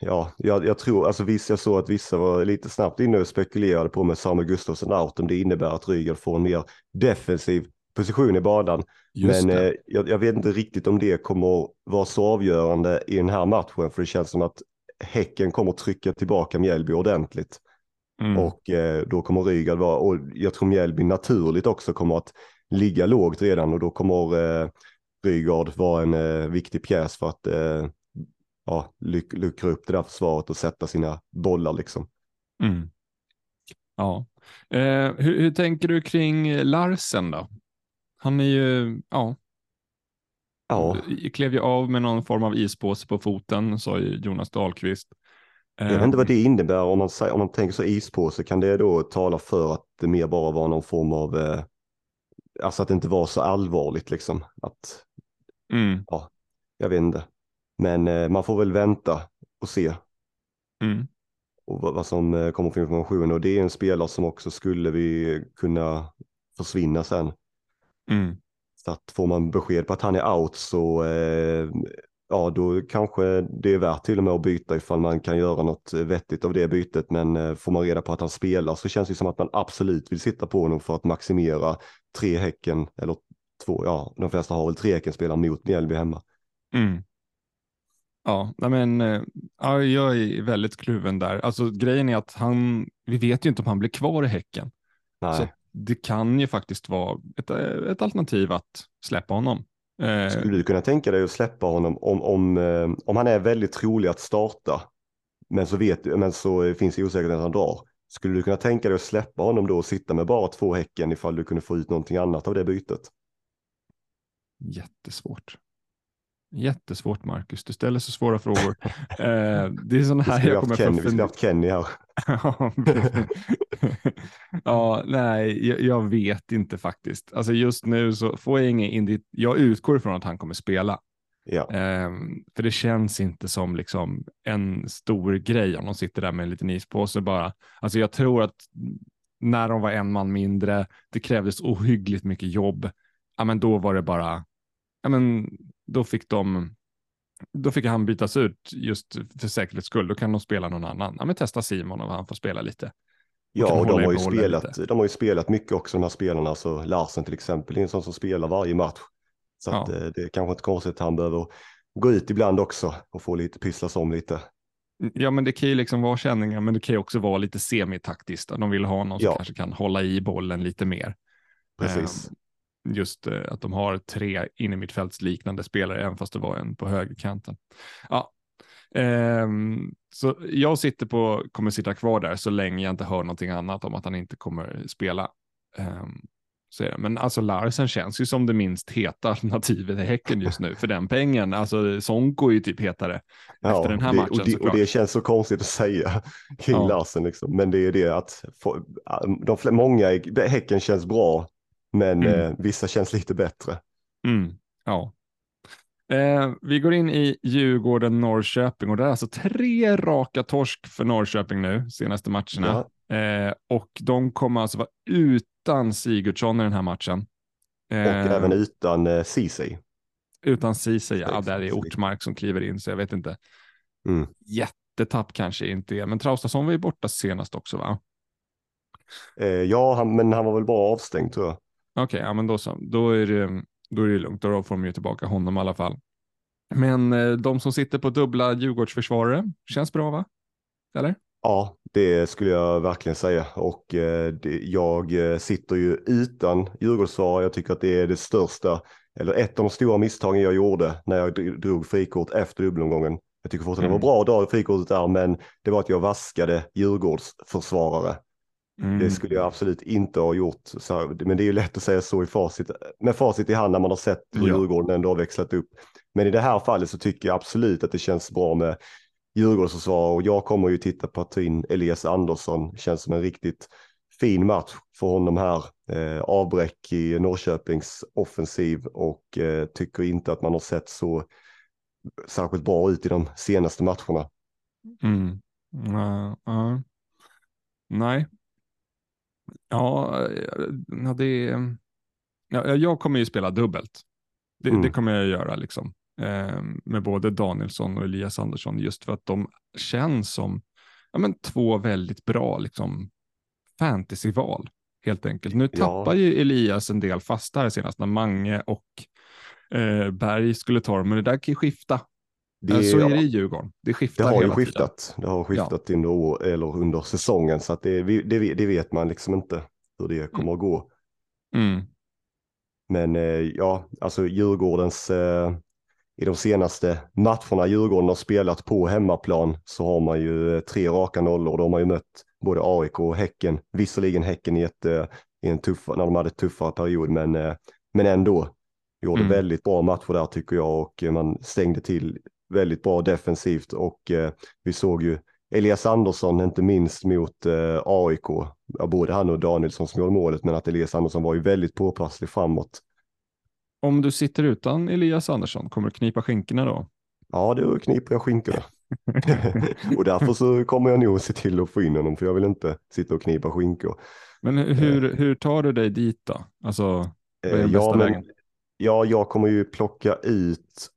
ja, jag, jag tror, alltså visst jag såg att vissa var lite snabbt inne och spekulerade på med Samuel Gustafsson out, om det innebär att Rygaard får en mer defensiv position i banan. Just Men eh, jag, jag, vet inte riktigt om det kommer vara så avgörande i den här matchen, för det känns som att Häcken kommer trycka tillbaka Mjällby ordentligt. Mm. Och eh, då kommer Rygaard vara, och jag tror Mjällby naturligt också kommer att ligga lågt redan och då kommer eh, Rygaard vara en eh, viktig pjäs för att eh, ja, luck luckra upp det där försvaret och sätta sina bollar liksom. Mm. Ja, eh, hur, hur, tänker du kring Larsen då? Han är ju, ja, ja. klev ju av med någon form av ispåse på foten, sa ju Jonas Dahlqvist. Jag vet inte vad det innebär om man, om man tänker så ispåse, kan det då tala för att det mer bara var någon form av, eh, alltså att det inte var så allvarligt liksom. Att, mm. ja, jag vet inte. Men eh, man får väl vänta och se. Mm. Och vad, vad som eh, kommer för information och det är en spelare som också skulle vi kunna försvinna sen. Mm. Så att får man besked på att han är out så eh, ja, då kanske det är värt till och med att byta ifall man kan göra något vettigt av det bytet. Men eh, får man reda på att han spelar så känns det som att man absolut vill sitta på honom för att maximera tre Häcken eller två, ja, de flesta har väl tre Häcken spelar mot Mjällby hemma. Mm. Ja, men eh, ja, jag är väldigt kluven där. Alltså grejen är att han, vi vet ju inte om han blir kvar i Häcken. Nej. Så det kan ju faktiskt vara ett, ett alternativ att släppa honom. Eh, Skulle du kunna tänka dig att släppa honom om, om, eh, om han är väldigt trolig att starta, men så, vet, men så finns det osäkerhet att han drar. Skulle du kunna tänka dig att släppa honom då och sitta med bara två Häcken ifall du kunde få ut någonting annat av det bytet? Jättesvårt. Jättesvårt Marcus, du ställer så svåra frågor. [LAUGHS] eh, det är sådana här jag kommer Kenny, vi skulle haft Kenny här. [LAUGHS] [LAUGHS] ja, nej, jag, jag, vet inte faktiskt. Alltså just nu så får jag inget indit. Jag utgår ifrån att han kommer spela. Ja. Eh, för det känns inte som liksom en stor grej om de sitter där med en liten ispåse bara. Alltså jag tror att när de var en man mindre, det krävdes ohyggligt mycket jobb. Ja, men då var det bara, ja, men då fick de, då fick han bytas ut just för säkerhets skull. Då kan de spela någon annan. Ja, men testa Simon och han får spela lite. Ja, och de har, ju spelat, de har ju spelat mycket också de här spelarna. Alltså Larsen till exempel är en sån som spelar varje match. Så ja. att, eh, det är kanske inte konstigt att han behöver gå ut ibland också och få lite pysslas om lite. Ja, men det kan ju liksom vara känningar, men det kan ju också vara lite semitaktiskt. De vill ha någon som Ja. kanske kan hålla i bollen lite mer. Precis. Just eh, att de har tre innermittfältsliknande spelare, även fast det var en på högerkanten. Ja. Ehm, så jag sitter på, kommer sitta kvar där så länge jag inte hör någonting annat om att han inte kommer spela. Ehm, så är det. Men alltså Larsen känns ju som det minst heta alternativet i Häcken just nu för den pengen. Alltså Sonko är ju typ hetare efter den här det, matchen och, det, och det känns så konstigt att säga kring Ja. Larsen liksom. Men det är det att få, de, många, i- Häcken känns bra, men Mm. eh, vissa känns lite bättre. Mm, ja. Eh, vi går in i Djurgården-Norrköping och det är alltså tre raka torsk för Norrköping nu, senaste matcherna. Eh, och de kommer alltså vara utan Sigurdsson i den här matchen. Och Eh, även utan eh, Ceesay. utan Ceesay, ja, där är. Ortmark som kliver in, så jag vet inte. Mm. Jättetapp kanske inte är, men Traustason var ju borta senast också, va? Eh, ja, han, men han var väl bara avstängd tror jag. Okej, ja, men då så. Då är det, då är det lugnt. Då får de ju tillbaka honom i alla fall. Men eh, de som sitter på dubbla Djurgårdsförsvarare känns bra, va? Eller? Ja, det skulle jag verkligen säga. Och eh, det, jag eh, sitter ju utan Djurgårdssvar. Jag tycker att det är det största, eller ett av de stora misstagen jag gjorde när jag dr- drog frikort efter dubbelomgången. Jag tycker fortfarande Mm. det var bra dag frikortet där, men det var att jag vaskade Djurgårdsförsvarare. Mm. Det skulle jag absolut inte ha gjort. Så, men det är ju lätt att säga så i facit, med facit i hand när man har sett hur Ja. Djurgården ändå har växlat upp. Men i det här fallet så tycker jag absolut att det känns bra med Djurgårdsförsvarare och jag kommer ju titta på att ta in Elias Andersson. Känns som en riktigt fin match för honom här. Eh, avbräck i Norrköpings offensiv och eh, tycker inte att man har sett så särskilt bra ut i de senaste matcherna. Mm. Ja, ja. Nej. Ja, ja, det. Ja, jag kommer ju spela dubbelt. Det, Mm. det kommer jag göra liksom. Eh, med både Danielsson och Elias Andersson just för att de känns som ja, men två väldigt bra liksom, fantasyval helt enkelt. Nu Ja. tappar ju Elias en del fasta här senast när Mange och eh, Berg skulle ta dem, men det där kan ju skifta. Det, Så ja, är det i Djurgården. Det det skiftar har ju hela tiden. skiftat. Det har skiftat under, år, eller under säsongen så att det, det, det vet man liksom inte hur det kommer att gå. Mm. Men eh, ja, alltså Djurgårdens, eh, i de senaste matcherna Djurgården har spelat på hemmaplan så har man ju eh, tre raka nollor. De har ju mött både AIK och Häcken, visserligen Häcken i, ett, i en tuff, när de hade tuffare period, men, men ändå. Gjorde Mm. väldigt bra matcher där tycker jag och man stängde till väldigt bra defensivt och eh, vi såg ju Elias Andersson, inte minst mot eh, AIK, både han och Danielsson som gjorde målet, men att Elias Andersson var ju väldigt påpasslig framåt. Om du sitter utan Elias Andersson, kommer du knipa skinkorna då? Ja, då kniper jag skinkorna. [LAUGHS] och därför så kommer jag nog se till att få in honom, för jag vill inte sitta och knipa skinkor. Men hu- hur, hur tar du dig dit då? Alltså, Vad är den Eh, bästa ja, men, vägen? ja, jag kommer ju plocka ut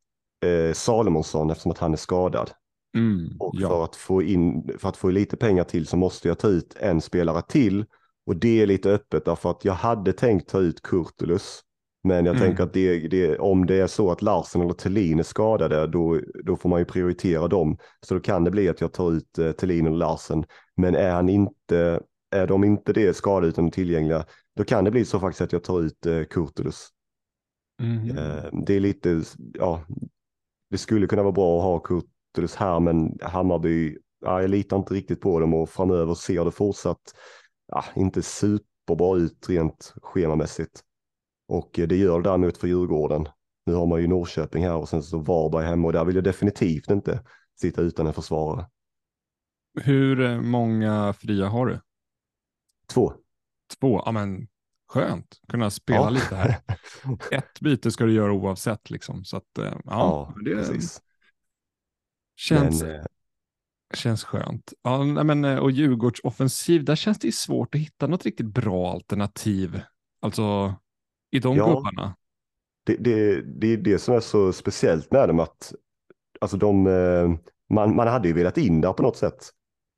eh, Salomonsson eftersom att han är skadad. Mm, Och ja. för, att få in, för att få lite pengar till så måste jag ta ut en spelare till. Och det är lite öppet därför att jag hade tänkt ta ut Kurtulus. Men jag Mm. tänker att det, det, om det är så att Larsen eller Thelin är skadade då, då får man ju prioritera dem. Så då kan det bli att jag tar ut eh, Thelin eller Larsen. Men är, han inte, är de inte det skadade utan tillgängliga då kan det bli så faktiskt att jag tar ut eh, Kurtulus. Mhm. Eh, det är lite, ja, det skulle kunna vara bra att ha Kurtulus här, men Hammarby, ja, jag litar inte riktigt på dem och framöver ser det fortsatt ja, inte superbra ut rent schemamässigt. Och eh, det gör det däremot för Djurgården. Nu har man ju Norrköping här och sen så Varberg hemma och där vill jag definitivt inte sitta utan en försvarare. Hur eh, många fria har du? Två. Två? Ja, men skönt. Kunna spela Ja. lite här. [LAUGHS] Ett byte ska du göra oavsett liksom. Så att, eh, ja, ja, det precis. känns, Men, eh, känns skönt. Ja, men, eh, och Djurgårds offensiv, där känns det ju svårt att hitta något riktigt bra alternativ. Alltså i de Ja. gubbarna. det, det, det är det som är så speciellt med dem att alltså de, man, man hade ju velat in där på något sätt.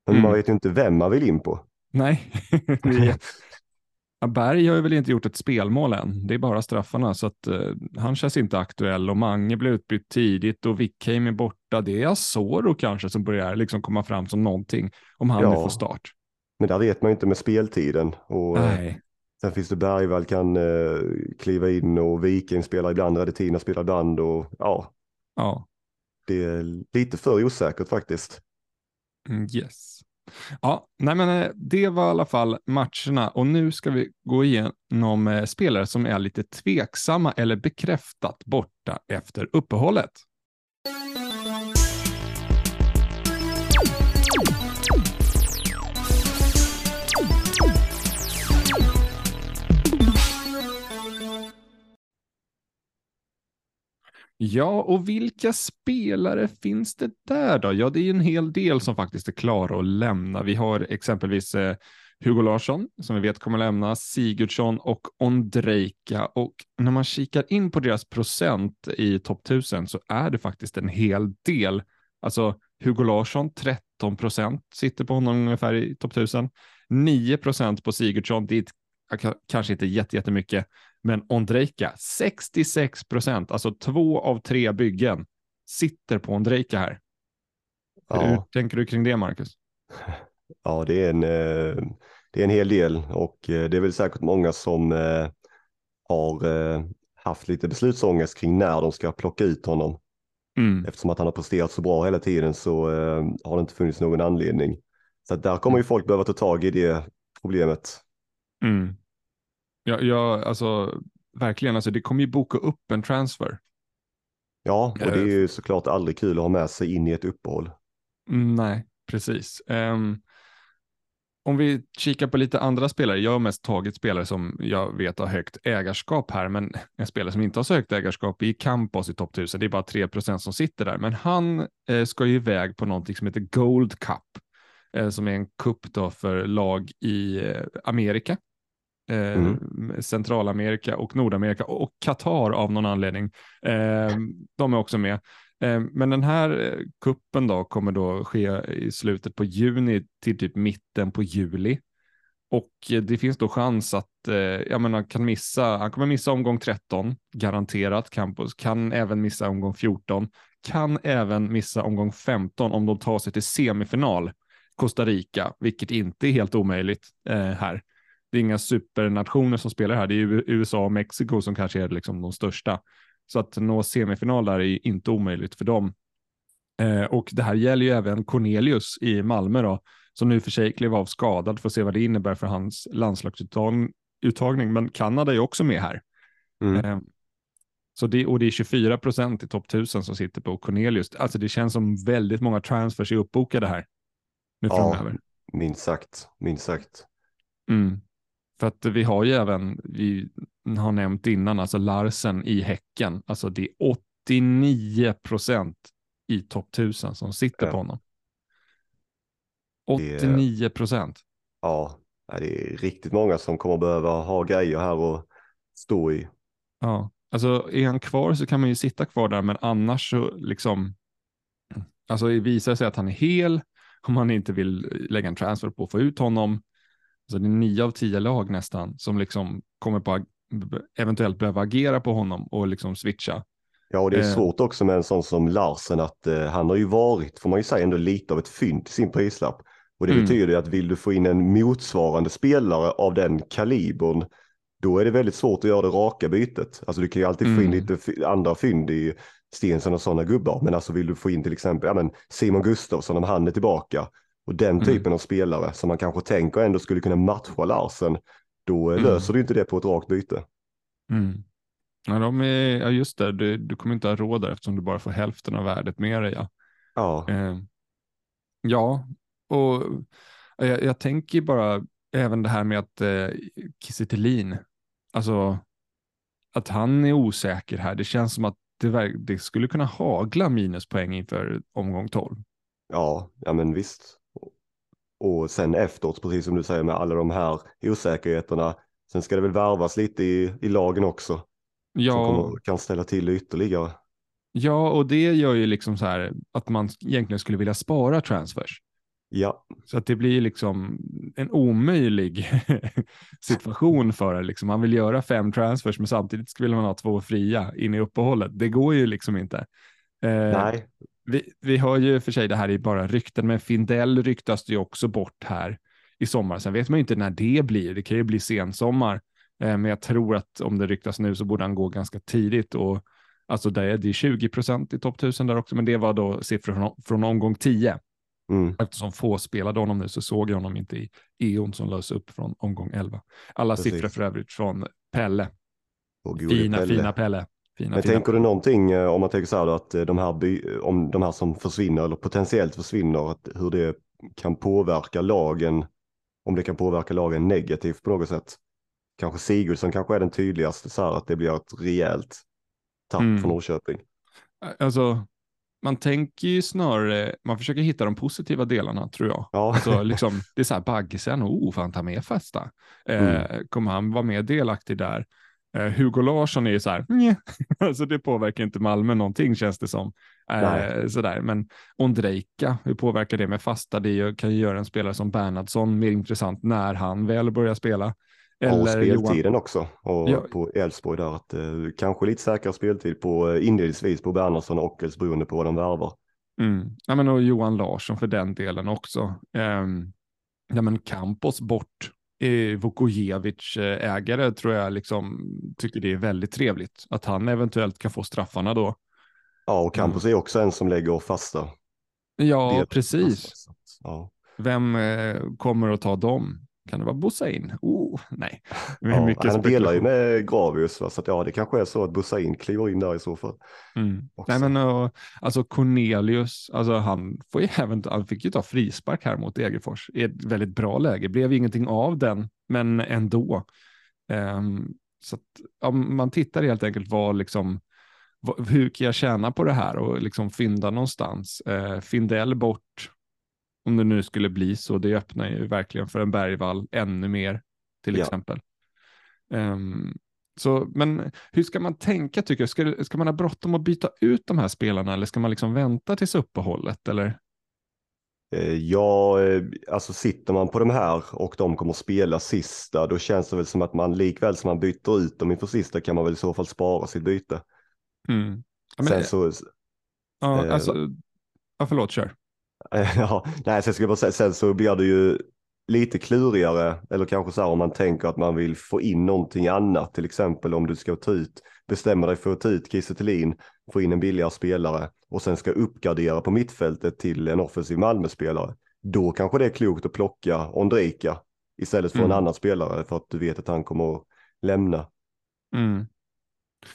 Men Mm. man vet ju inte vem man vill in på. Nej, [LAUGHS] det är jätte- Ja, Berg har ju väl inte gjort ett spelmål än. Det är bara straffarna, så att eh, han känns inte aktuell och Mange blev utbytt tidigt och Wickheim är borta. Det är Asoro kanske som börjar liksom komma fram som någonting om han nu Ja. får start. Men där vet man ju inte med speltiden. Och, eh, Nej, sen finns det Bergvall kan eh, kliva in och Viking spelar ibland, Redetina spelar ibland och ja, ja, det är lite för osäkert faktiskt. mm, yes. Ja, nej men eh, det var i alla fall matcherna och nu ska vi gå igenom eh, spelare som är lite tveksamma eller bekräftat borta efter uppehållet. Ja, och vilka spelare finns det där då? Ja, det är ju en hel del som faktiskt är klara att lämna. Vi har exempelvis eh, Hugo Larsson som vi vet kommer lämna, Sigurdsson och Ondrejka. Och när man kikar in på deras procent i topp 1000 så är det faktiskt en hel del. Alltså Hugo Larsson 13 procent sitter på honom ungefär i topp 1000. 9 procent på Sigurdsson, det är kanske inte jättemycket, men Ondrejka 66 procent, alltså två av tre byggen sitter på Ondrejka här. Hur Ja, tänker du kring det, Marcus? [LAUGHS] ja det, är en, eh, det är en hel del och eh, det är väl säkert många som eh, har haft lite beslutsångest kring när de ska plocka ut honom. Mm. Eftersom att han har presterat så bra hela tiden så har det inte funnits någon anledning. Så där kommer ju folk behöva ta tag i det problemet. Mm. Ja, ja, alltså verkligen, alltså det kommer ju boka upp en transfer. Ja, och det är Eh, ju såklart aldrig kul att ha med sig in i ett uppehåll. Mm, nej, precis. Ehm, om vi kikar på lite andra spelare, jag har mest tagit spelare som jag vet har högt ägarskap här, men en spelare som inte har så högt ägarskap är Campos i topp 1000. Det är bara 3% som sitter där, men han eh, ska ju iväg på någonting som heter Gold Cup, eh, som är en cup då för lag i eh, Amerika. Mm. Eh, Mm. Centralamerika och Nordamerika och Qatar av någon anledning. Eh, de är också med. Eh, Men den här eh, kuppen då kommer då ske i slutet på juni till typ mitten på juli. Och eh, det finns då chans att eh, jag menar, kan missa, han kommer missa omgång 13, garanterat. Campus kan även missa omgång 14, kan även missa omgång 15 om de tar sig till semifinal. Costa Rica, vilket inte är helt omöjligt eh, här. Det är inga supernationer som spelar här, det är USA och Mexiko som kanske är liksom de största. Så att nå semifinal där är inte omöjligt för dem. Eh, och det här gäller ju även Cornelius i Malmö då, som nu för sig klev av skadad, får se vad det innebär för hans landslagsuttagning. Men Kanada är också med här. Mm. Eh, så det, och det är 24 procent i topp 1000 som sitter på Cornelius. Alltså det känns som väldigt många transfers är uppbokade här. Nu Ja. framöver. Minst sagt, minst sagt. Mm. För att vi har ju även, vi har nämnt innan, alltså Larsen i Häcken. Alltså det är 89 procent i topp 1000 som sitter Ja. på honom. Det är- 89 procent. Ja, det är riktigt många som kommer behöva ha grejer här och stå i. Ja, alltså är han kvar så kan man ju sitta kvar där, men annars så liksom, alltså visar det sig att han är hel, om man inte vill lägga en transfer på att få ut honom, så det är nio av tio lag nästan som liksom kommer på eventuellt behöva agera på honom och liksom switcha. Ja, och det är eh. svårt också med en sån som Larsen att eh, han har ju varit, får man ju säga, ändå lite av ett fynd i sin prislapp. Och det mm. betyder att vill du få in en motsvarande spelare av den kalibern, då är det väldigt svårt att göra det raka bytet. Alltså du kan ju alltid mm. få in mm. lite andra fynd i Stensson och sådana gubbar, men alltså vill du få in till exempel ja, men Simon Gustafsson om han är tillbaka och den mm. typen mm. av spelare som man kanske tänker ändå skulle kunna matcha Larsen, då mm. löser du inte det på ett rakt byte. Mm. Ja, de är, ja, just det, du, du kommer inte ha råd där eftersom du bara får hälften av värdet med dig. Ja, ja. Eh, ja och jag, jag, tänker bara även det här med att eh, Kiese alltså att han är osäker här. Det känns som att det, det skulle kunna hagla minuspoäng inför omgång 12. Ja, ja men visst. Och sen efteråt, precis som du säger med alla de här osäkerheterna, sen ska det väl värvas lite i, i lagen också. Ja. Som kommer, kan ställa till ytterligare. Ja, och det gör ju liksom så här att man egentligen skulle vilja spara transfers. Ja. Så att det blir liksom en omöjlig [LAUGHS] situation för det. Liksom. Man vill göra fem transfers men samtidigt vill man ha två fria in i uppehållet. Det går ju liksom inte. Eh, Nej. Vi, vi har ju för sig det här är bara rykten, men Findell ryktas det ju också bort här i sommar. Sen vet man ju inte när det blir. Det kan ju bli sensommar, eh, men jag tror att om det ryktas nu så borde han gå ganska tidigt och alltså det är, det är 20 procent i topp 1000 där också, men det var då siffror från, från omgång 10. Mm. Eftersom få spelade honom nu så såg jag honom inte i EON som lös upp från omgång 11. Alla Precis. siffror för övrigt från Pelle. Fina, Pelle. fina Pelle. Fina, Men fina tänker du någonting eh, om man tänker så här då, att eh, de här, by, om de här som försvinner eller potentiellt försvinner, att hur det kan påverka lagen, om det kan påverka lagen negativt på något sätt. Kanske Sigurdsson kanske är den tydligaste så här att det blir ett rejält tapp mm. för Norrköping. Alltså, man tänker ju snarare, man försöker hitta de positiva delarna tror jag. Ja. Alltså, [LAUGHS] liksom, det är så här, Baggesen, oh, får han ta med Festa? Eh, mm. Kommer han vara mer delaktig där? Eh, Hugo Larsson är ju så här, alltså [LAUGHS] det påverkar inte Malmö någonting känns det som. Eh, sådär. Men Ondrejka, hur påverkar det med fasta? Det kan ju göra en spelare som Bernhardsson mer intressant när han väl börjar spela. Eller och speltiden Johan... också och ja. på Elfsborg där att eh, kanske lite säkrare speltid på eh, inledningsvis på Bernhardsson och Ockels beroende på vad de värvar. Mm. Ja, men och Johan Larsson för den delen också. Um, ja, men Campos bort eh, Vukojevic eh, ägare tror jag liksom tycker det är väldigt trevligt att han eventuellt kan få straffarna då. Ja, och Campos mm. är också en som lägger fasta. Ja, precis. Ja. Vem eh, kommer att ta dem? Kan det vara Bosain? Oh, nej. Ja, han delar ju med Gravius, va? så att, ja, det kanske är så att Bosain kliver in där i så fall. Mm. Nej, men och, alltså Cornelius, alltså han, får ju [LAUGHS] även, han fick ju ta frispark här mot Degerfors i ett väldigt bra läge. Blev ingenting av den, men ändå. Um, så att, ja, man tittar helt enkelt vad liksom, hur kan jag tjäna på det här och liksom fynda någonstans. Uh, Findell bort, om det nu skulle bli så. Det öppnar ju verkligen för en Bergvall ännu mer till ja. exempel. Um, så, men hur ska man tänka tycker du? Ska, ska man ha bråttom att byta ut de här spelarna eller ska man liksom vänta tills uppehållet? Eller? Eh, ja, eh, alltså sitter man på de här och de kommer spela sista, då känns det väl som att man likväl som man byter ut dem inför sista kan man väl i så fall spara sitt byte. Mm. Ja, Sen så... Ja, eh, alltså, ja, förlåt, kör. [LAUGHS] ja, nej, sen, ska jag bara säga, sen så blir det ju lite klurigare, eller kanske så här om man tänker att man vill få in någonting annat, till exempel om du ska ta ut, bestämma dig för att ta ut Kiese få in en billigare spelare och sen ska uppgradera på mittfältet till en offensiv Malmö-spelare. Då kanske det är klokt att plocka Ondrejka istället för mm. en annan spelare för att du vet att han kommer att lämna. Mm.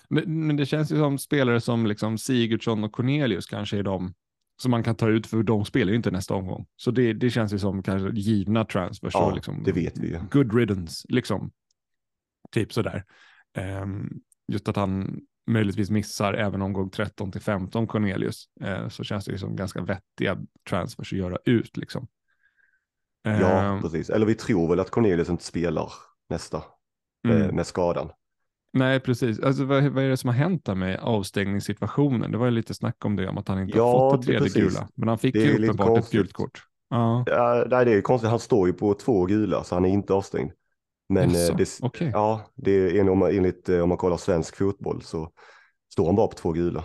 Men, men, det känns ju som spelare som liksom Sigurdsson och Cornelius kanske är de som man kan ta ut för de spelar ju inte nästa omgång. Så det, det känns ju som kanske givna transfers. Ja, liksom, det vet vi ju. Good riddance, liksom. Typ sådär. Um, just att han möjligtvis missar även omgång 13 till 15 Cornelius, uh, så känns det ju som ganska vettiga transfers att göra ut liksom. Ja, um, precis. Eller vi tror väl att Cornelius inte spelar nästa mm. med skadan. Nej, precis. Alltså, vad, vad är det som har hänt där med avstängningssituationen? Det var ju lite snack om det, om att han inte Ja, har fått det tredje precis. gula. Men han fick ju uppenbart ett gult kort. Ja, Ja, nej, det är konstigt. Han står ju på två gula så han är inte avstängd. Men eh, det, okej. ja, det är en, om man- enligt eh, om man kollar svensk fotboll så står han bara på två gula.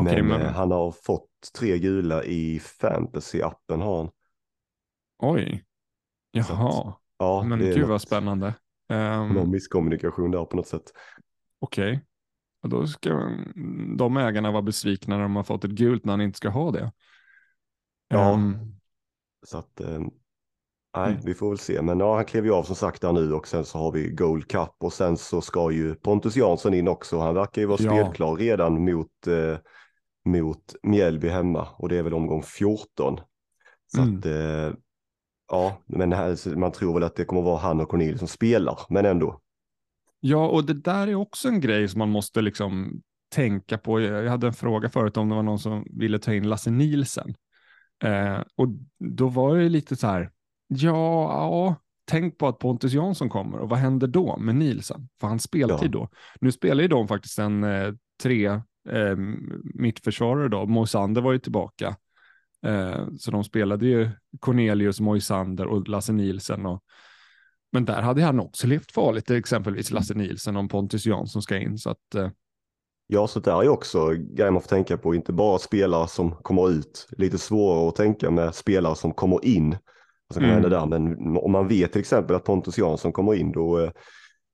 Okej, men men- eh, han har fått tre gula i fantasy-appen har han. oj. Så att- Jaha, Ja, men det är gud något- vad spännande. Ehm, Någon misskommunikation där på något sätt. Okej. Och Då ska de ägarna vara besvikna när de har fått ett gult när han inte ska ha det. Ja. Ehm, Så att, eh, nej, Mm. vi får väl se. Men ja, han klev ju av som sagt där nu och sen så har vi Gold Cup och sen så ska ju Pontus Jansson in också. Han verkar ju vara Ja. spelklar redan mot, eh, mot Mjällby hemma och det är väl omgång 14. Så Mm. att, eh, ja, men här, man tror väl att det kommer vara han och Cornelius som spelar, men ändå. Ja, och det där är också en grej som man måste liksom tänka på. Jag hade en fråga förut om det var någon som ville ta in Lasse Nielsen. Eh, och då var det lite så här, ja, ja, tänk på att Pontus Jansson kommer och vad händer då med Nielsen? För han speltid Ja. då. Nu spelar ju de faktiskt en eh, tre eh, mittförsvarare då. Moisander var ju tillbaka. Eh, så de spelade ju Cornelius, Moisander och Lasse Nielsen. Och, men där hade han också levt farligt, exempelvis Lasse Nielsen om Pontus Jansson ska in. Så att, eh, Ja, så där är också grejer man får tänka på, inte bara spelare som kommer ut, lite svårare att tänka med spelare som kommer in. Kan Mm. hända där, men om man vet till exempel att Pontus Jansson kommer in, då, eh,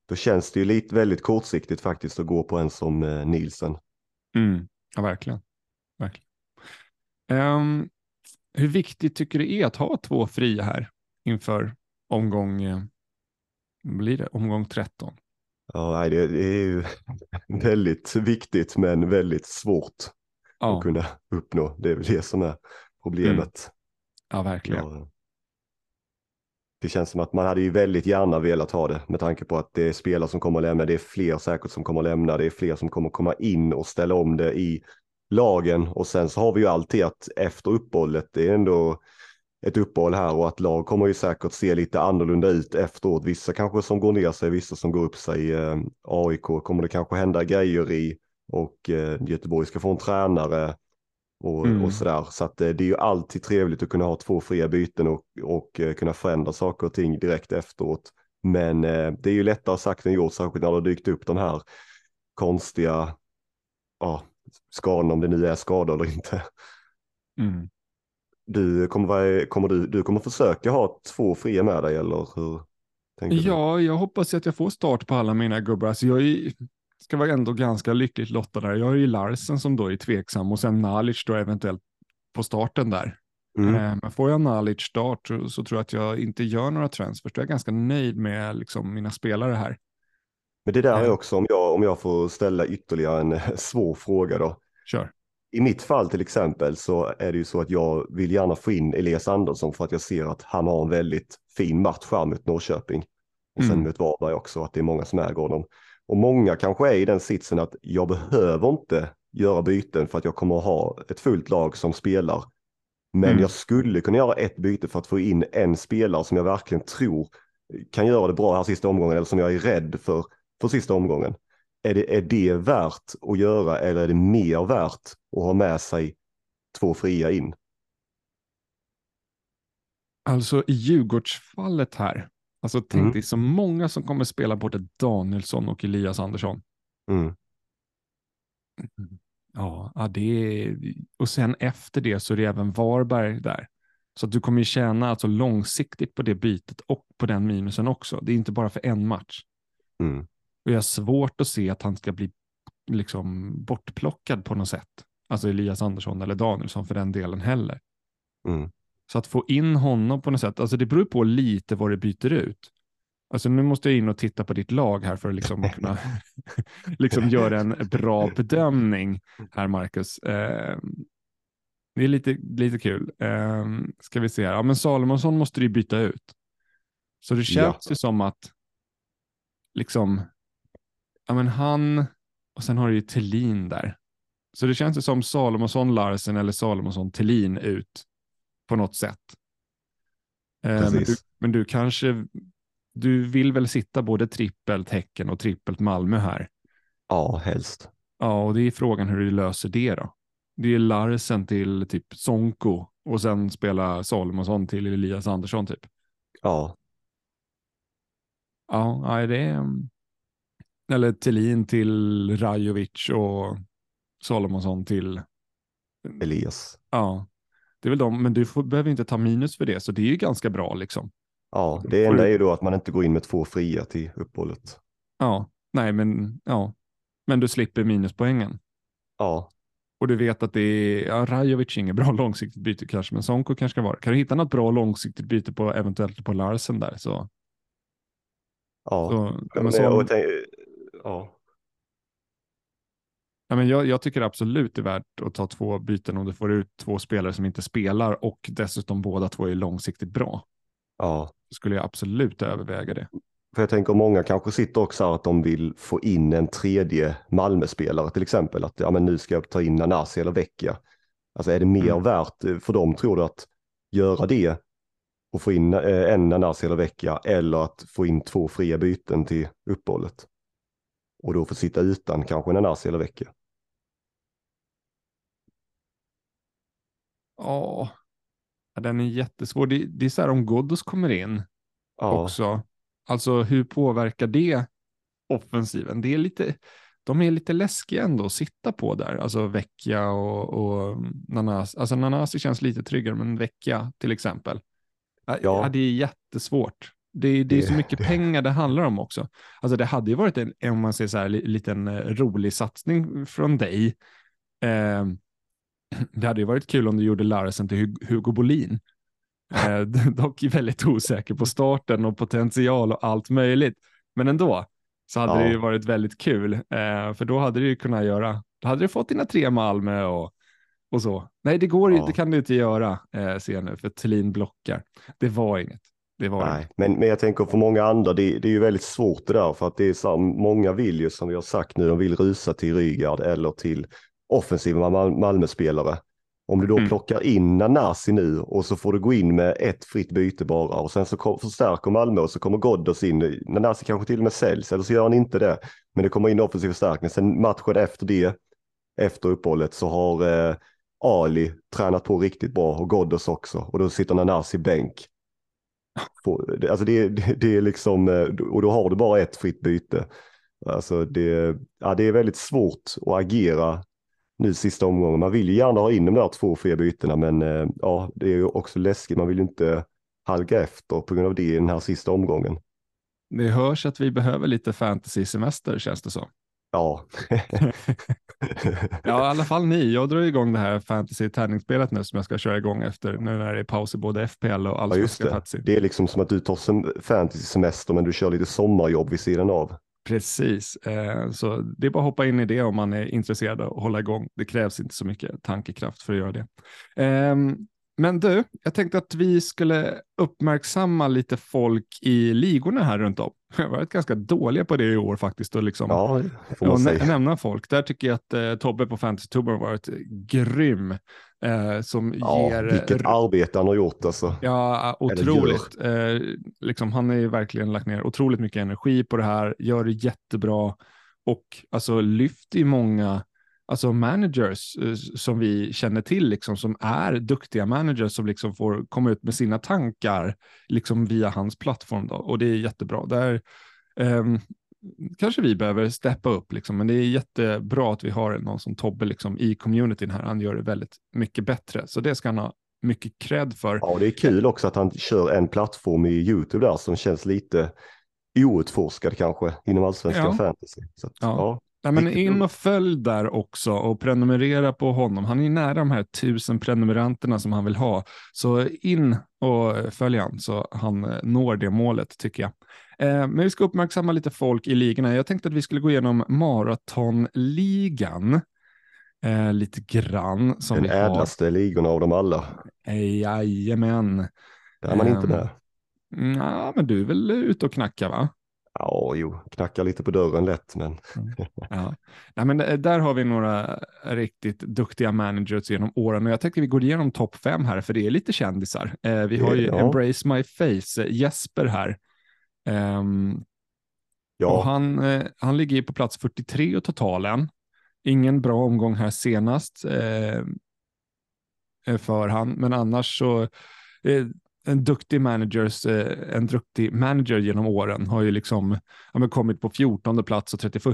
då känns det ju lite väldigt kortsiktigt faktiskt att gå på en som eh, Nielsen. mm, ja, verkligen. verkligen. Ehm, hur viktigt tycker du är att ha två fria här inför omgång, eh, vad blir det? omgång 13? Ja, det, det är ju [LAUGHS] väldigt viktigt, men väldigt svårt Ja, att kunna uppnå. Det är väl det som är problemet. ja verkligen. Ja. Det känns som att man hade ju väldigt gärna velat ha det med tanke på att det är spelare som kommer att lämna. Det är fler säkert som kommer att lämna. Det är fler som kommer att komma in och ställa om det i lagen. Och sen så har vi ju alltid att efter uppehållet, det är ändå ett uppehåll här och att lag kommer ju säkert se lite annorlunda ut efteråt. Vissa kanske som går ner sig, vissa som går upp sig. Eh, AIK kommer det kanske hända grejer i och eh, Göteborg ska få en tränare och, Mm. och sådär. Så att eh, det är ju alltid trevligt att kunna ha två fria byten och, och kunna förändra saker och ting direkt efteråt. Men det är ju lättare sagt än gjort, särskilt när det har dykt upp de här konstiga ja, skadorna, om det nu är skador eller inte. Mm. Du kommer, vara, kommer du, du kommer försöka ha två fria med dig eller hur? Ja, jag hoppas att jag får start på alla mina gubbar. Alltså jag är, ska vara ändå ganska lyckligt lottad där. Jag har ju Larsen som då är tveksam och sen Nalic då eventuellt på starten där. Mm. Eh, Men får jag Nalic start så, tror jag att jag inte gör några transfers. Då är jag ganska nöjd med liksom, mina spelare här. Men det där är Ja. också, om jag, om jag får ställa ytterligare en eh, [LAUGHS] svår fråga då. Kör. I mitt fall till exempel så är det ju så att jag vill gärna få in Elias Andersson för att jag ser att han har en väldigt fin match här mot Norrköping. Och sen Mm. mot Varberg också, att det är många som äger honom. Och många kanske är i den sitsen att jag behöver inte göra byten för att jag kommer att ha ett fullt lag som spelar. Men Mm. jag skulle kunna göra ett byte för att få in en spelare som jag verkligen tror kan göra det bra här sista omgången eller som jag är rädd för för sista omgången. Är det, är det värt att göra eller är det mer värt att ha med sig två fria in? Alltså i Djurgårdsfallet här, alltså tänk Mm. dig så många som kommer spela både Danielsson och Elias Andersson. Mm. Ja, ja, det är, och sen efter det så är det även Varberg där. Så du kommer ju tjäna alltså långsiktigt på det bytet och på den minusen också. Det är inte bara för en match. Mm. Och jag har svårt att se att han ska bli liksom bortplockad på något sätt. Alltså Elias Andersson eller Danielsson för den delen heller. Mm. Så att få in honom på något sätt, alltså det beror på lite vad det byter ut. Alltså nu måste jag in och titta på ditt lag här för att liksom [LAUGHS] kunna [LAUGHS] liksom göra en bra bedömning här, Marcus. Eh, det är lite, lite kul. Eh, ska vi se här. Ja, men Salomonsson måste du byta ut. Så det känns Ja. ju som att liksom, ja men han, och sen har du ju Tellin där. Så det känns ju som Salomonsson, Larsen eller Salomonsson, Tellin ut på något sätt. Eh, men, du, men du kanske, du vill väl sitta både trippelt Häcken och trippelt Malmö här. Ja, helst. Ja, och det är frågan hur du löser det då. Det är Larsen till typ Sonko och sen spela Salomonsson till Elias Andersson typ. Ja, Ja, det är... Eller Thelin till Rajovic och Salomonsson till... Elias. Ja, det är väl de, men du får, behöver inte ta minus för det, så det är ju ganska bra liksom. Ja, det enda är ju då att man inte går in med två fria till uppehållet. Ja, nej, men ja, men du slipper minuspoängen. Ja, Och du vet att det är, ja, Rajovic är inget bra [LAUGHS] långsiktigt byte kanske, men Sonko kanske ska vara. Kan du hitta något bra långsiktigt byte på eventuellt på Larsen där så. ja. så, men men så tänk, ja. ja, men jag, jag tycker absolut det är värt att ta två byten om du får ut två spelare som inte spelar och dessutom båda två är långsiktigt bra. ja. Så skulle jag absolut överväga det. För jag tänker många kanske sitter också här att de vill få in en tredje Malmö-spelare till exempel. Att ja, men nu ska jag ta in Nanasi eller Vecchia. Alltså är det mer Mm. värt eh, för dem tror du att göra det och få in eh, en Nanasi eller Vecchia eller att få in två fria byten till uppehållet? Och då få sitta utan kanske Nanasi eller Vecchia. Ja, den är jättesvår. Det, det är så här om Ghoddos kommer in Ja, också. Alltså hur påverkar det offensiven? Det är lite, de är lite läskiga ändå att sitta på där. Alltså Vecchia och, och Nanasi. Alltså Nanasi känns lite tryggare, men Vecchia till exempel. Ja. Ja, det är jättesvårt. Det, det är så mycket pengar det handlar om också. Alltså det hade ju varit en, om man säger så här, li- liten eh, rolig satsning från dig. Eh, [CLEARS THROAT] det hade ju varit kul om du gjorde Larsen till Hu- Hugo Bolin. Eh, [LAUGHS] dock väldigt osäker på starten och potential och allt möjligt. Men ändå så hade Ja. det ju varit väldigt kul. Eh, för då hade du ju kunnat göra, då hade du fått dina tre Malmö och, och så. Nej, det går ju, Ja. det kan du inte göra, eh, ser nu, för Thelin blockar. Det var inget. Det var Nej, inget. men, men jag tänker för många andra, det, det är ju väldigt svårt det där för att det är så här, många vill ju som vi har sagt nu, de vill rusa till Rygaard eller till offensiva Mal- Malmö-spelare. Om du då Mm. plockar in Nanasi nu och så får du gå in med ett fritt byte bara och sen så kom, förstärker Malmö och så kommer Ghoddos in. Nanasi kanske till och med säljs eller så gör han inte det. Men det kommer in offensiv förstärkning. Sen matchen efter det, efter uppehållet så har eh, Ali tränat på riktigt bra och Ghoddos också och då sitter Nanasi bänk. Få- det- Alltså det, det, det är liksom, eh, och då har du bara ett fritt byte. Alltså det, ja, det är väldigt svårt att agera nu sista omgången. Man vill ju gärna ha in de där två fria bytena men eh, ja, det är ju också läskigt. Man vill ju inte halka efter på grund av det i den här sista omgången. Det hörs att vi behöver lite fantasy-semester känns det som. Ja. [LAUGHS] Ja, i alla fall ni. Jag drar igång det här fantasy-tärningsspelet nu som jag ska köra igång efter nu när det är paus i både FPL och ja, allsvenska det. fantasy. Det är liksom som att du tar sem- fantasy-semester men du kör lite sommarjobb vid sidan av. Precis, eh, så det är bara att hoppa in i det om man är intresserad att hålla igång. Det krävs inte så mycket tankekraft för att göra det. Ehm, men du, jag tänkte att vi skulle uppmärksamma lite folk i ligorna här runt om. [LAUGHS] Har varit ganska dåliga på det i år faktiskt. Och liksom, Ja, och nä- nämna folk. Där tycker jag att eh, Tobbe på Fantasy Tuber har varit grym. Eh, som Ja, ger... vilket arbete han har gjort alltså. Ja, otroligt. Eh, liksom, han har ju verkligen lagt ner otroligt mycket energi på det här, gör det jättebra och alltså lyfter ju många alltså managers eh, som vi känner till, liksom, som är duktiga managers som liksom får komma ut med sina tankar liksom via hans plattform. Då. Och det är jättebra. Där, ehm, kanske vi behöver steppa upp, liksom, men det är jättebra att vi har någon som Tobbe liksom, i communityn här. Han gör det väldigt mycket bättre, så det ska han ha mycket cred för. Ja, det är kul också att han kör en plattform i YouTube där som känns lite outforskad kanske inom allsvenska Ja. fantasy. Så att, Ja. ja. Nej, men in och följ där också och prenumerera på honom. Han är nära de här tusen prenumeranterna som han vill ha. Så in och följ han så han eh, når det målet tycker jag. Eh, men vi ska uppmärksamma lite folk i ligorna. Jag tänkte att vi skulle gå igenom maratonligan eh, lite grann. Som Den vi har. ädlaste ligorna av dem alla. Eh, Jajamän. Där är man inte med. Ja, men du är väl ute och knackar va? Ja, jo, knackar lite på dörren lätt, men [LAUGHS] Ja. Nej, men det- där har vi några riktigt duktiga managers genom åren och jag tänkte vi går igenom topp fem här för det är lite kändisar. Eh, vi har ju Ja. Embrace My Face, eh, Jesper här. Ehm, Ja. Och han, eh, han ligger ju på plats 43 i totalen. Ingen bra omgång här senast eh, eh, för han, men annars så eh, en duktig managers, eh, en duktig manager genom åren har ju liksom ja, kommit på 14 plats och 31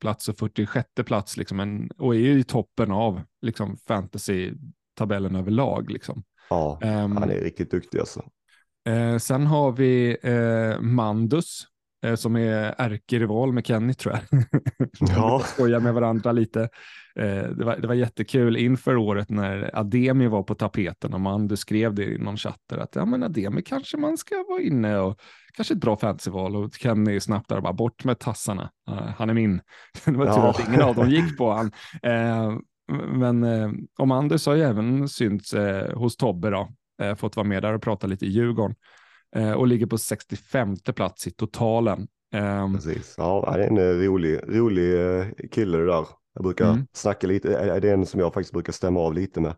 plats och 46 plats liksom en, och är ju i toppen av liksom fantasy-tabellen överlag. Liksom. Ja, um, han är riktigt duktig alltså. Eh, sen har vi eh, Mandus eh, som är ärkerival med Kenny tror jag. Ja. [LAUGHS] Skojar med varandra lite. Eh, det, var, det var jättekul inför året när Ademi var på tapeten och Mandus skrev det i någon chatt där att ja, men Ademi kanske man ska vara inne och kanske ett bra fantasyval och Kenny snabbt där bara bort med tassarna. Han är min. [LAUGHS] det var tur ja. att ingen av dem gick på han. Eh, men eh, och Mandus har ju även synts hos Tobbe då, fått vara med där och prata lite i Djurgården och ligger på 65 plats i totalen. Um, Precis, ja det är en rolig, rolig kille det där. Jag brukar mm. snacka lite, det är en som jag faktiskt brukar stämma av lite med.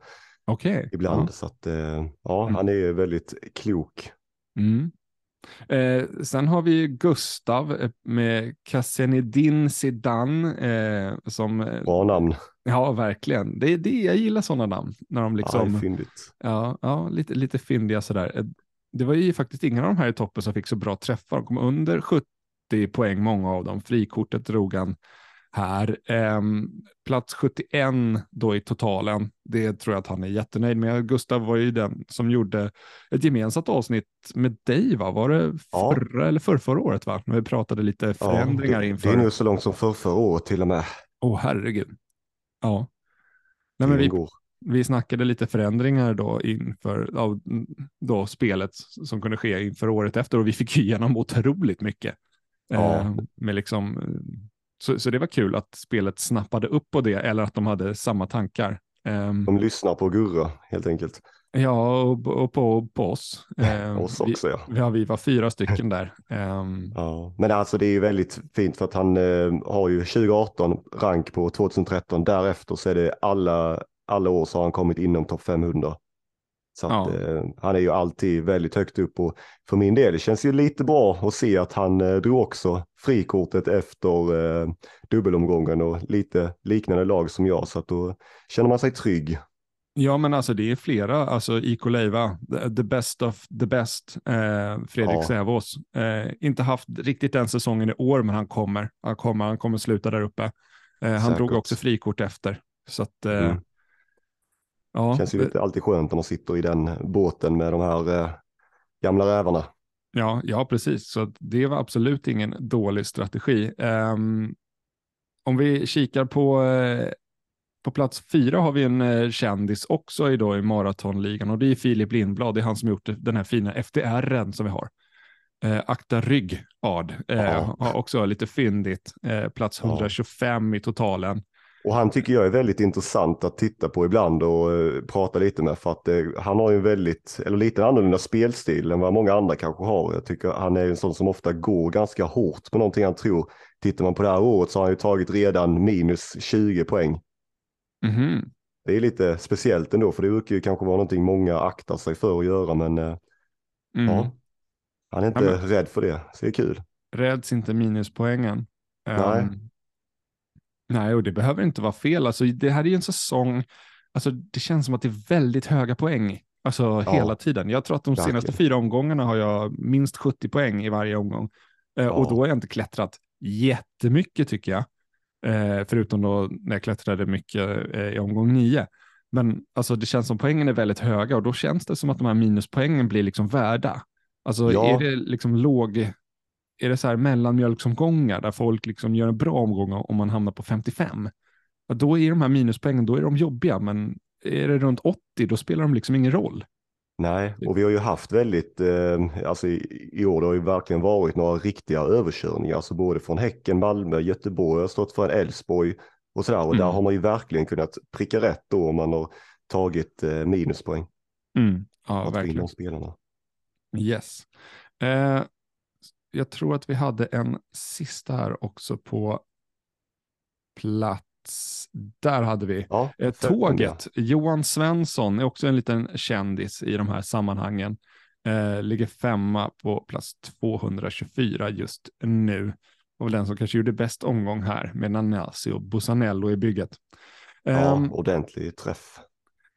Okay. Ibland, ja. så att ja, mm. han är väldigt klok. Mm. Eh, sen har vi Gustav med Kassenedin Sidan. Eh, som, Bra namn. Ja, verkligen. Det, det, jag gillar sådana namn. När de liksom, ja. Ja, ja lite, lite fyndiga sådär. Eh, det var ju faktiskt ingen av de här i toppen som fick så bra träffar. De kom under 70 poäng, många av dem. Frikortet drog han här. Eh, plats 71 då i totalen. Det tror jag att han är jättenöjd med. Gustav var ju den som gjorde ett gemensamt avsnitt med dig, va? Var det förra ja. eller för förra året, va? När vi pratade lite förändringar ja, det, inför. Det är nu så långt som för förra året till och med. Åh, oh, herregud. Ja. Nej, men vi, vi snackade lite förändringar då inför av, då spelet som kunde ske inför året efter och vi fick igenom otroligt mycket. Ja. Eh, med liksom, så, så det var kul att spelet snappade upp på det eller att de hade samma tankar. Eh, de lyssnar på Gurra helt enkelt. Ja, och, och på, på oss. [LAUGHS] Eh, oss också ja. Vi, ja. Vi var fyra stycken [LAUGHS] där. Um... Ja, men alltså det är ju väldigt fint för att han har ju 2018 rank på 2013. Därefter så är det alla, alla år så har han kommit inom topp 500. Så att, ja. eh, han är ju alltid väldigt högt upp och för min del det känns ju lite bra att se att han eh, drog också frikortet efter eh, dubbelomgången och lite liknande lag som jag så att då känner man sig trygg. Ja, men alltså det är flera, alltså IK Leiva, the best of the best, eh, Fredrik ja. Sävås. Eh, inte haft riktigt den säsongen i år, men han kommer. Han kommer, han kommer sluta där uppe. Eh, han Säkert. drog också frikort efter. Så att, eh, mm. Ja, Känns ju lite alltid skönt när man sitter i den båten med de här eh, gamla rävarna. Ja, ja, precis. Så det var absolut ingen dålig strategi. Um, om vi kikar på eh, på plats fyra har vi en eh, kändis också idag i maratonligan och det är Filip Lindblad. Det är han som gjort den här fina FDRen som vi har. Eh, akta rygg, Ad. Eh, har också lite fyndigt. Eh, plats 125 ja. i totalen. Och han tycker jag är väldigt intressant att titta på ibland och uh, prata lite med för att uh, han har ju en väldigt, eller lite annorlunda spelstil än vad många andra kanske har. Jag tycker han är en sån som ofta går ganska hårt på någonting han tror. Tittar man på det här året så har han ju tagit redan minus 20 poäng. Mm. Det är lite speciellt ändå, för det brukar ju kanske vara någonting många aktar sig för att göra, men uh, mm. ja, han är inte ja, men... rädd för det, så det är kul. Räds inte minuspoängen. Nej. Um, nej, och det behöver inte vara fel. Alltså, det här är ju en säsong, alltså, det känns som att det är väldigt höga poäng. Alltså ja. hela tiden. Jag tror att de senaste fyra omgångarna har jag minst 70 poäng i varje omgång. Uh, ja. Och då har jag inte klättrat jättemycket tycker jag. Eh, förutom då när jag klättrade mycket eh, i omgång nio. Men alltså, det känns som poängen är väldigt höga och då känns det som att de här minuspoängen blir liksom värda. Alltså ja. är det liksom låg, är det så här mellanmjölksomgångar där folk liksom gör en bra omgång om man hamnar på 55? Ja, då är de här minuspoängen, då är de jobbiga, men är det runt 80, då spelar de liksom ingen roll. Nej, och vi har ju haft väldigt, eh, alltså i, i, år det har ju verkligen varit några riktiga överkörningar, alltså både från Häcken, Malmö, Göteborg har stått för en Elfsborg och sådär och mm. där har man ju verkligen kunnat pricka rätt då om man har tagit eh, minuspoäng. Mm. Ja, verkligen. Spelarna. Yes. Eh, jag tror att vi hade en sista här också på plats där hade vi ja, eh, tåget. Johan Svensson är också en liten kändis i de här sammanhangen. Eh, ligger femma på plats 224 just nu. och den som kanske gjorde bäst omgång här med Nanasi och Busanello i bygget. Ja, Um, ordentlig träff.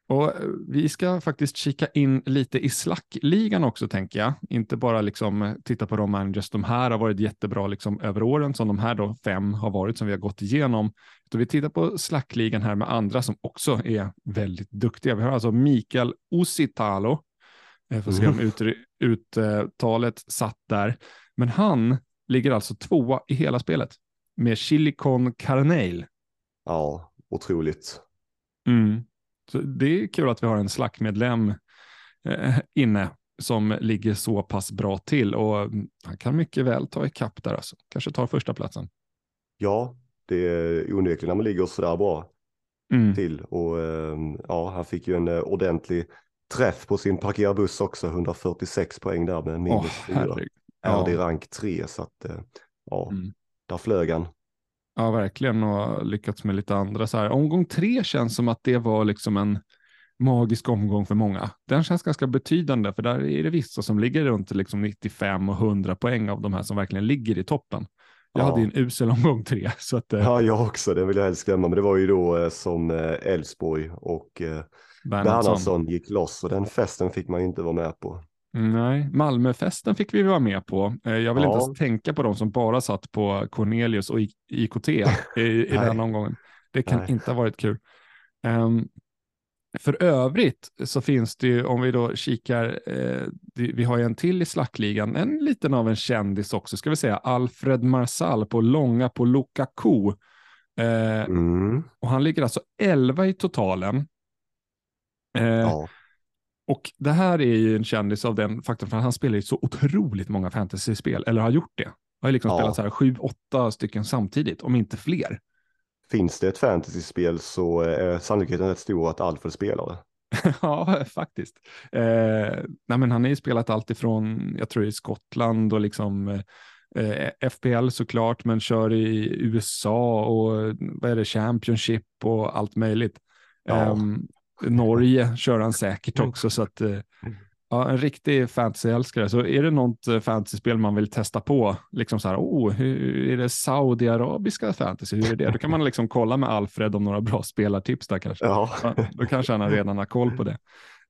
Och eh, vi ska faktiskt kika in lite i slackligan också tänker jag. Inte bara liksom eh, titta på de managers, de här har varit jättebra liksom över åren som de här då fem har varit som vi har gått igenom. Utan vi tittar på slackligan här med andra som också är väldigt duktiga. Vi har alltså Mikael Usitalo. Jag får se om ut, uttalet satt där. Men han ligger alltså tvåa i hela spelet med Chilicon Carneil. Ja, otroligt. Mm. Det är kul att vi har en slackmedlem eh, inne som ligger så pass bra till och han kan mycket väl ta ikapp där alltså. Kanske tar första platsen. Ja, det är onekligen när man ligger sådär bra Mm. till och eh, ja, han fick ju en eh, ordentlig träff på sin parkerarbuss också, 146 poäng där med minus 4. herregud. Är det Ja, rank 3 så att eh, ja, Mm. där flög han. Ja, verkligen och lyckats med lite andra så här. Omgång tre känns som att det var liksom en magisk omgång för många. Den känns ganska betydande för där är det vissa som ligger runt liksom 95 och 100 poäng av de här som verkligen ligger i toppen. Jag Ja. hade en usel omgång tre så att eh, Ja, jag också, det vill jag helst glömma, men det var ju då eh, som eh, Elfsborg och. Bernhardsson gick loss och den festen fick man ju inte vara med på. Nej, Malmöfesten fick vi vara med på. Eh, Jag vill Ja. inte ens tänka på de som bara satt på Cornelius och IKT i, i [LAUGHS] den omgången. Det kan Nej. inte ha varit kul. Ehm, för övrigt så finns det ju, om vi då kikar, eh, vi har ju en till i slackligan, en liten av en kändis också, ska vi säga, Alfred Marsal på långa på Lukaku. Eh, Mm. och han ligger alltså 11 i totalen. Eh, Ja, och det här är ju en kändis av den faktorn, för han spelar ju så otroligt många fantasyspel, eller har gjort det. Har ju liksom Ja. spelat så här sju, åtta stycken samtidigt, om inte fler. finns det ett fantasyspel så är sannolikheten rätt stor att Alfred spelar det. [LAUGHS] ja, faktiskt. Eh, nej, men han har ju spelat allt ifrån, jag tror i Skottland och liksom eh, FPL såklart, men kör i USA och vad är det, Championship och allt möjligt. Ja. Ehm, Norge kör han säkert också, så att eh, ja, en riktig fantasyälskare. Så är det något eh, fantasyspel man vill testa på, liksom så här, oh, hur är det saudiarabiska fantasy, hur är det? Då kan man liksom kolla med Alfred om några bra spelartips där kanske. Ja, då kanske han redan har koll på det.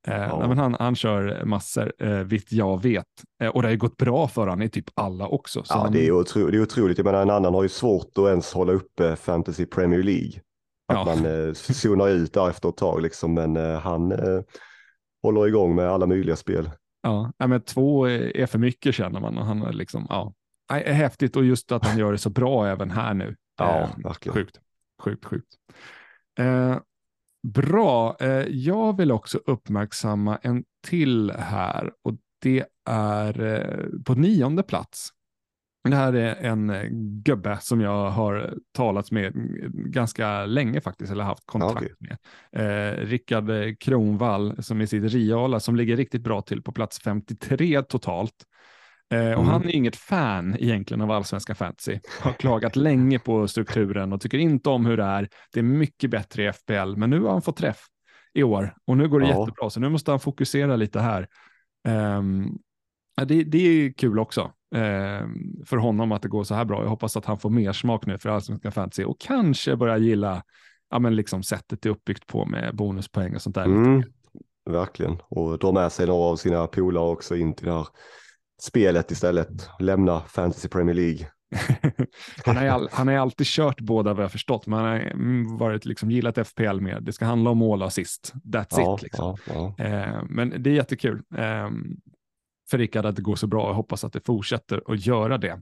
Eh, Ja. nej, men han, han kör massor, eh, vitt jag vet. Eh, och det har ju gått bra för han i typ alla också. Så ja han, det, är otro, det är otroligt. Jag menar, en annan har ju svårt att ens hålla uppe Fantasy Premier League. Att Ja. man eh, zonar ut där efter ett tag liksom, men eh, han eh, håller igång med alla möjliga spel. ja, men två är för mycket känner man. Och han är liksom, ja, är häftigt och just att han gör det så bra även här nu. Ja, Eh, verkligen. Sjukt, sjukt, sjukt. Eh, bra, eh, jag vill också uppmärksamma en till här och det är på nionde plats. Det här är en eh, gubbe som jag har talat med ganska länge faktiskt, eller haft kontakt okej. med. Eh, Rickard Kronvall som i sitt Riala som ligger riktigt bra till på plats 53 totalt. Eh, och Mm. han är inget fan egentligen av allsvenska fantasy. Har [LAUGHS] klagat länge på strukturen och tycker inte om hur det är. Det är mycket bättre i FPL, men nu har han fått träff i år och nu går det Ja. jättebra, så nu måste han fokusera lite här. Ja, det, det är kul också för honom att det går så här bra. Jag hoppas att han får mer smak nu för allsvenska fantasy och kanske börja gilla ja, men liksom sättet det är uppbyggt på med bonuspoäng och sånt där. Mm, verkligen. Och dra med sig några av sina polare också in till det här spelet istället. Lämna Fantasy Premier League. [LAUGHS] han, har all, han har alltid kört båda vad jag förstått, men han har mm, varit liksom gillat FPL mer. Det ska handla om mål och assist. That's Ja, it. Liksom. ja, ja. Eh, men det är jättekul eh, för Rickard att det går så bra och jag hoppas att det fortsätter att göra det.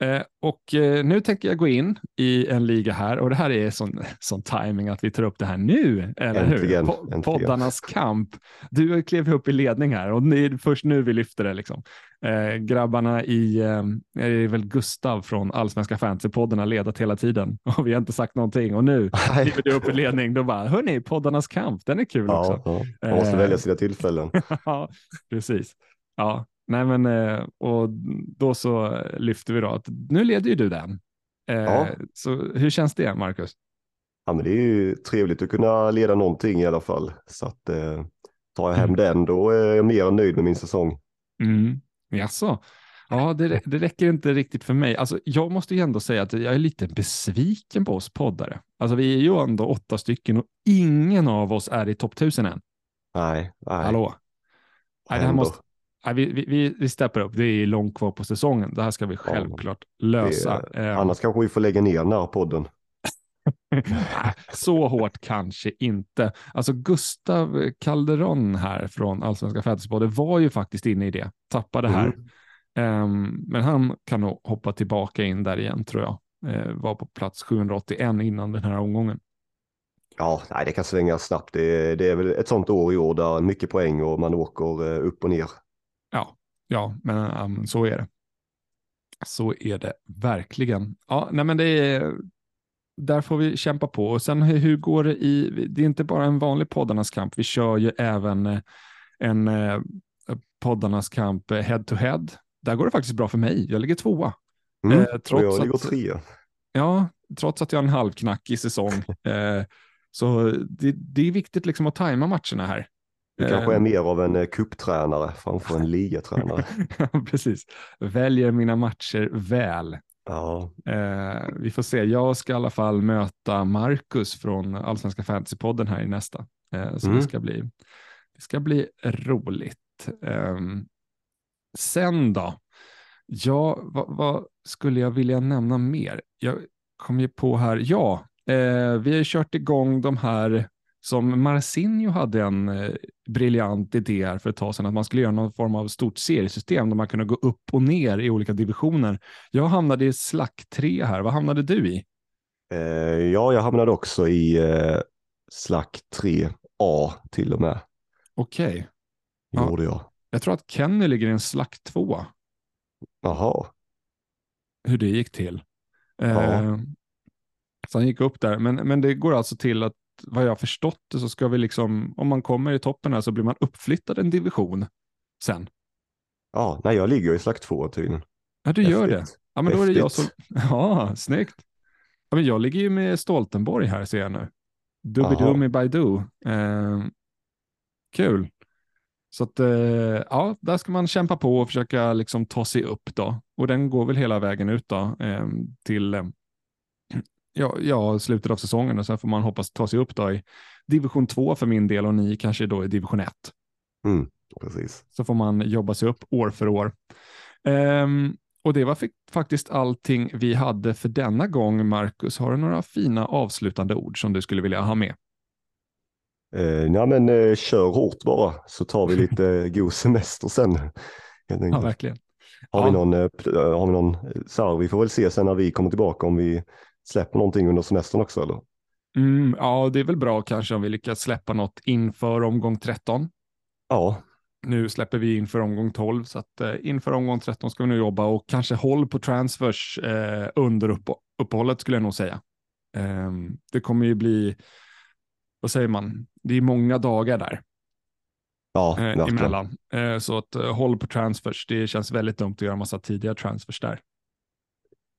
Eh, och eh, nu tänker jag gå in i en liga här och det här är sån, sån timing att vi tar upp det här nu, eller Äntligen, hur? Po- äntligen. Poddarnas kamp. Du klev upp i ledning här och är först nu vi lyfter det. Liksom. Eh, grabbarna i, eh, är väl Gustav från Allsvenska fantasypodden har ledat hela tiden [LAUGHS] och vi har inte sagt någonting och nu [LAUGHS] kliver du upp i ledning. Då bara, hörni, poddarnas kamp, den är kul också. Ja, ja. Man måste Eh. välja sina tillfällen. [LAUGHS] Ja, precis. Ja, nej men eh, och då så lyfter vi då att nu leder ju du den. Eh, Ja. Så hur känns det, Marcus? Ja, men det är ju trevligt att kunna leda någonting i alla fall. Så att tar jag hem Mm. den, då är jag mer än nöjd med min säsong. Mm. Jaså? Ja, det, det räcker inte riktigt för mig. Alltså, jag måste ju ändå säga att jag är lite besviken på oss poddare. Alltså, vi är ju ändå åtta stycken och ingen av oss är i topp tusen än. Nej, nej. Hallå? Nej, det här måste, vi, vi, vi steppar upp. Det är långt kvar på säsongen. Det här ska vi självklart lösa. Det, eh, annars kanske vi får lägga ner den här podden. [LAUGHS] så hårt kanske inte. Alltså Gustav Calderon här från Allsvenska Fantasypodden var ju faktiskt inne i det, tappade här. Mm. Um, men han kan nog hoppa tillbaka in där igen tror jag. Uh, var på plats 781 innan den här omgången. Ja, nej, det kan svänga snabbt. Det, det är väl ett sånt år i år där mycket poäng och man åker uh, upp och ner. Ja, men um, så är det. Så är det verkligen. Ja, nej, men det är, där får vi kämpa på. Och sen hur går det i, det är inte bara en vanlig poddarnas kamp, vi kör ju även eh, en eh, poddarnas kamp head to head. Där går det faktiskt bra för mig, jag ligger tvåa. Mm, eh, trots jag ligger trea. Ja, trots att jag har en halvknackig säsong. [LAUGHS] eh, så det, det, är viktigt liksom att tajma matcherna här. Du kanske är mer av en kupptränare framför en [LAUGHS] ligatränare. Precis, väljer mina matcher väl. Ja. Eh, vi får se. Jag ska i alla fall möta Marcus från Allsvenska Fantasypodden här i nästa. Eh, så mm. det, ska bli, det ska bli roligt. Eh, sen då? Ja, vad, vad, skulle jag vilja nämna mer? Jag kom ju på här, ja, eh, vi har kört igång de här som Marcinho hade en eh, briljant idé här för ett tag sedan, att man skulle göra någon form av stort seriesystem där man kunde gå upp och ner i olika divisioner. Jag hamnade i slack 3 här, vad hamnade du i? Eh, ja, jag hamnade också i eh, slack 3A till och med. Okej. Okay. Gjorde jag. Jag tror att Kenny ligger i en slack 2. Jaha. Hur det gick till. Ja. Eh, så han gick upp där, men, men det går alltså till att vad jag har förstått det så ska vi liksom, om man kommer i toppen här så blir man uppflyttad en division sen. Ja, nej jag ligger i slack två tydligen. Ja, du gör det. Ja, men då är det jag som, [LAUGHS] ja, snyggt. Ja, men jag ligger ju med Stoltenborg här ser jag nu. Doobidoomy Baidu. Eh, kul. Så att, eh, ja, där ska man kämpa på och försöka liksom ta sig upp då. Och den går väl hela vägen ut då eh, till ja, ja, slutet av säsongen och sen får man hoppas ta sig upp då i division 2 för min del och ni kanske då i division 1. Mm, precis. Så får man jobba sig upp år för år. Um, och det var faktiskt allting vi hade för denna gång. Marcus, har du några fina avslutande ord som du skulle vilja ha med? Eh, ja, men eh, kör hårt bara så tar vi lite [LAUGHS] god semester sen. Ja, verkligen. Har, ja. Vi någon, eh, har vi någon, så här, vi får väl se sen när vi kommer tillbaka om vi släpper någonting under semestern också eller? Mm, ja, det är väl bra kanske om vi lyckas släppa något inför omgång 13. Ja. Nu släpper vi inför omgång 12, så att eh, inför omgång 13 ska vi nu jobba och kanske håll på transfers eh, under upp, uppehållet skulle jag nog säga. Eh, det kommer ju bli, vad säger man, det är många dagar där. Ja, eh, emellan. Eh, så att eh, håll på transfers, det känns väldigt dumt att göra massa tidiga transfers där.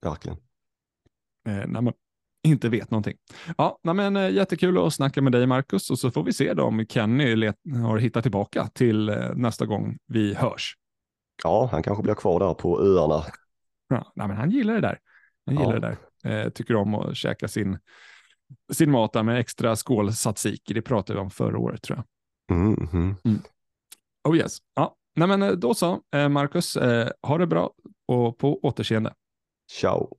Verkligen när man inte vet någonting. Ja, men, eh, jättekul att snacka med dig Marcus och så får vi se då om Kenny har hittat tillbaka till eh, nästa gång vi hörs. Ja, han kanske blir kvar där på öarna. Ja, nej, men han gillar det där. Han gillar ja. det där. Eh, tycker om att käka sin, sin mat där med extra skål tzatziki. Det pratade vi om förra året tror jag. Mm, mm. Mm. Oh yes. Ja, nej, men eh, då så, eh, Marcus. Eh, ha det bra och på återseende. Ciao.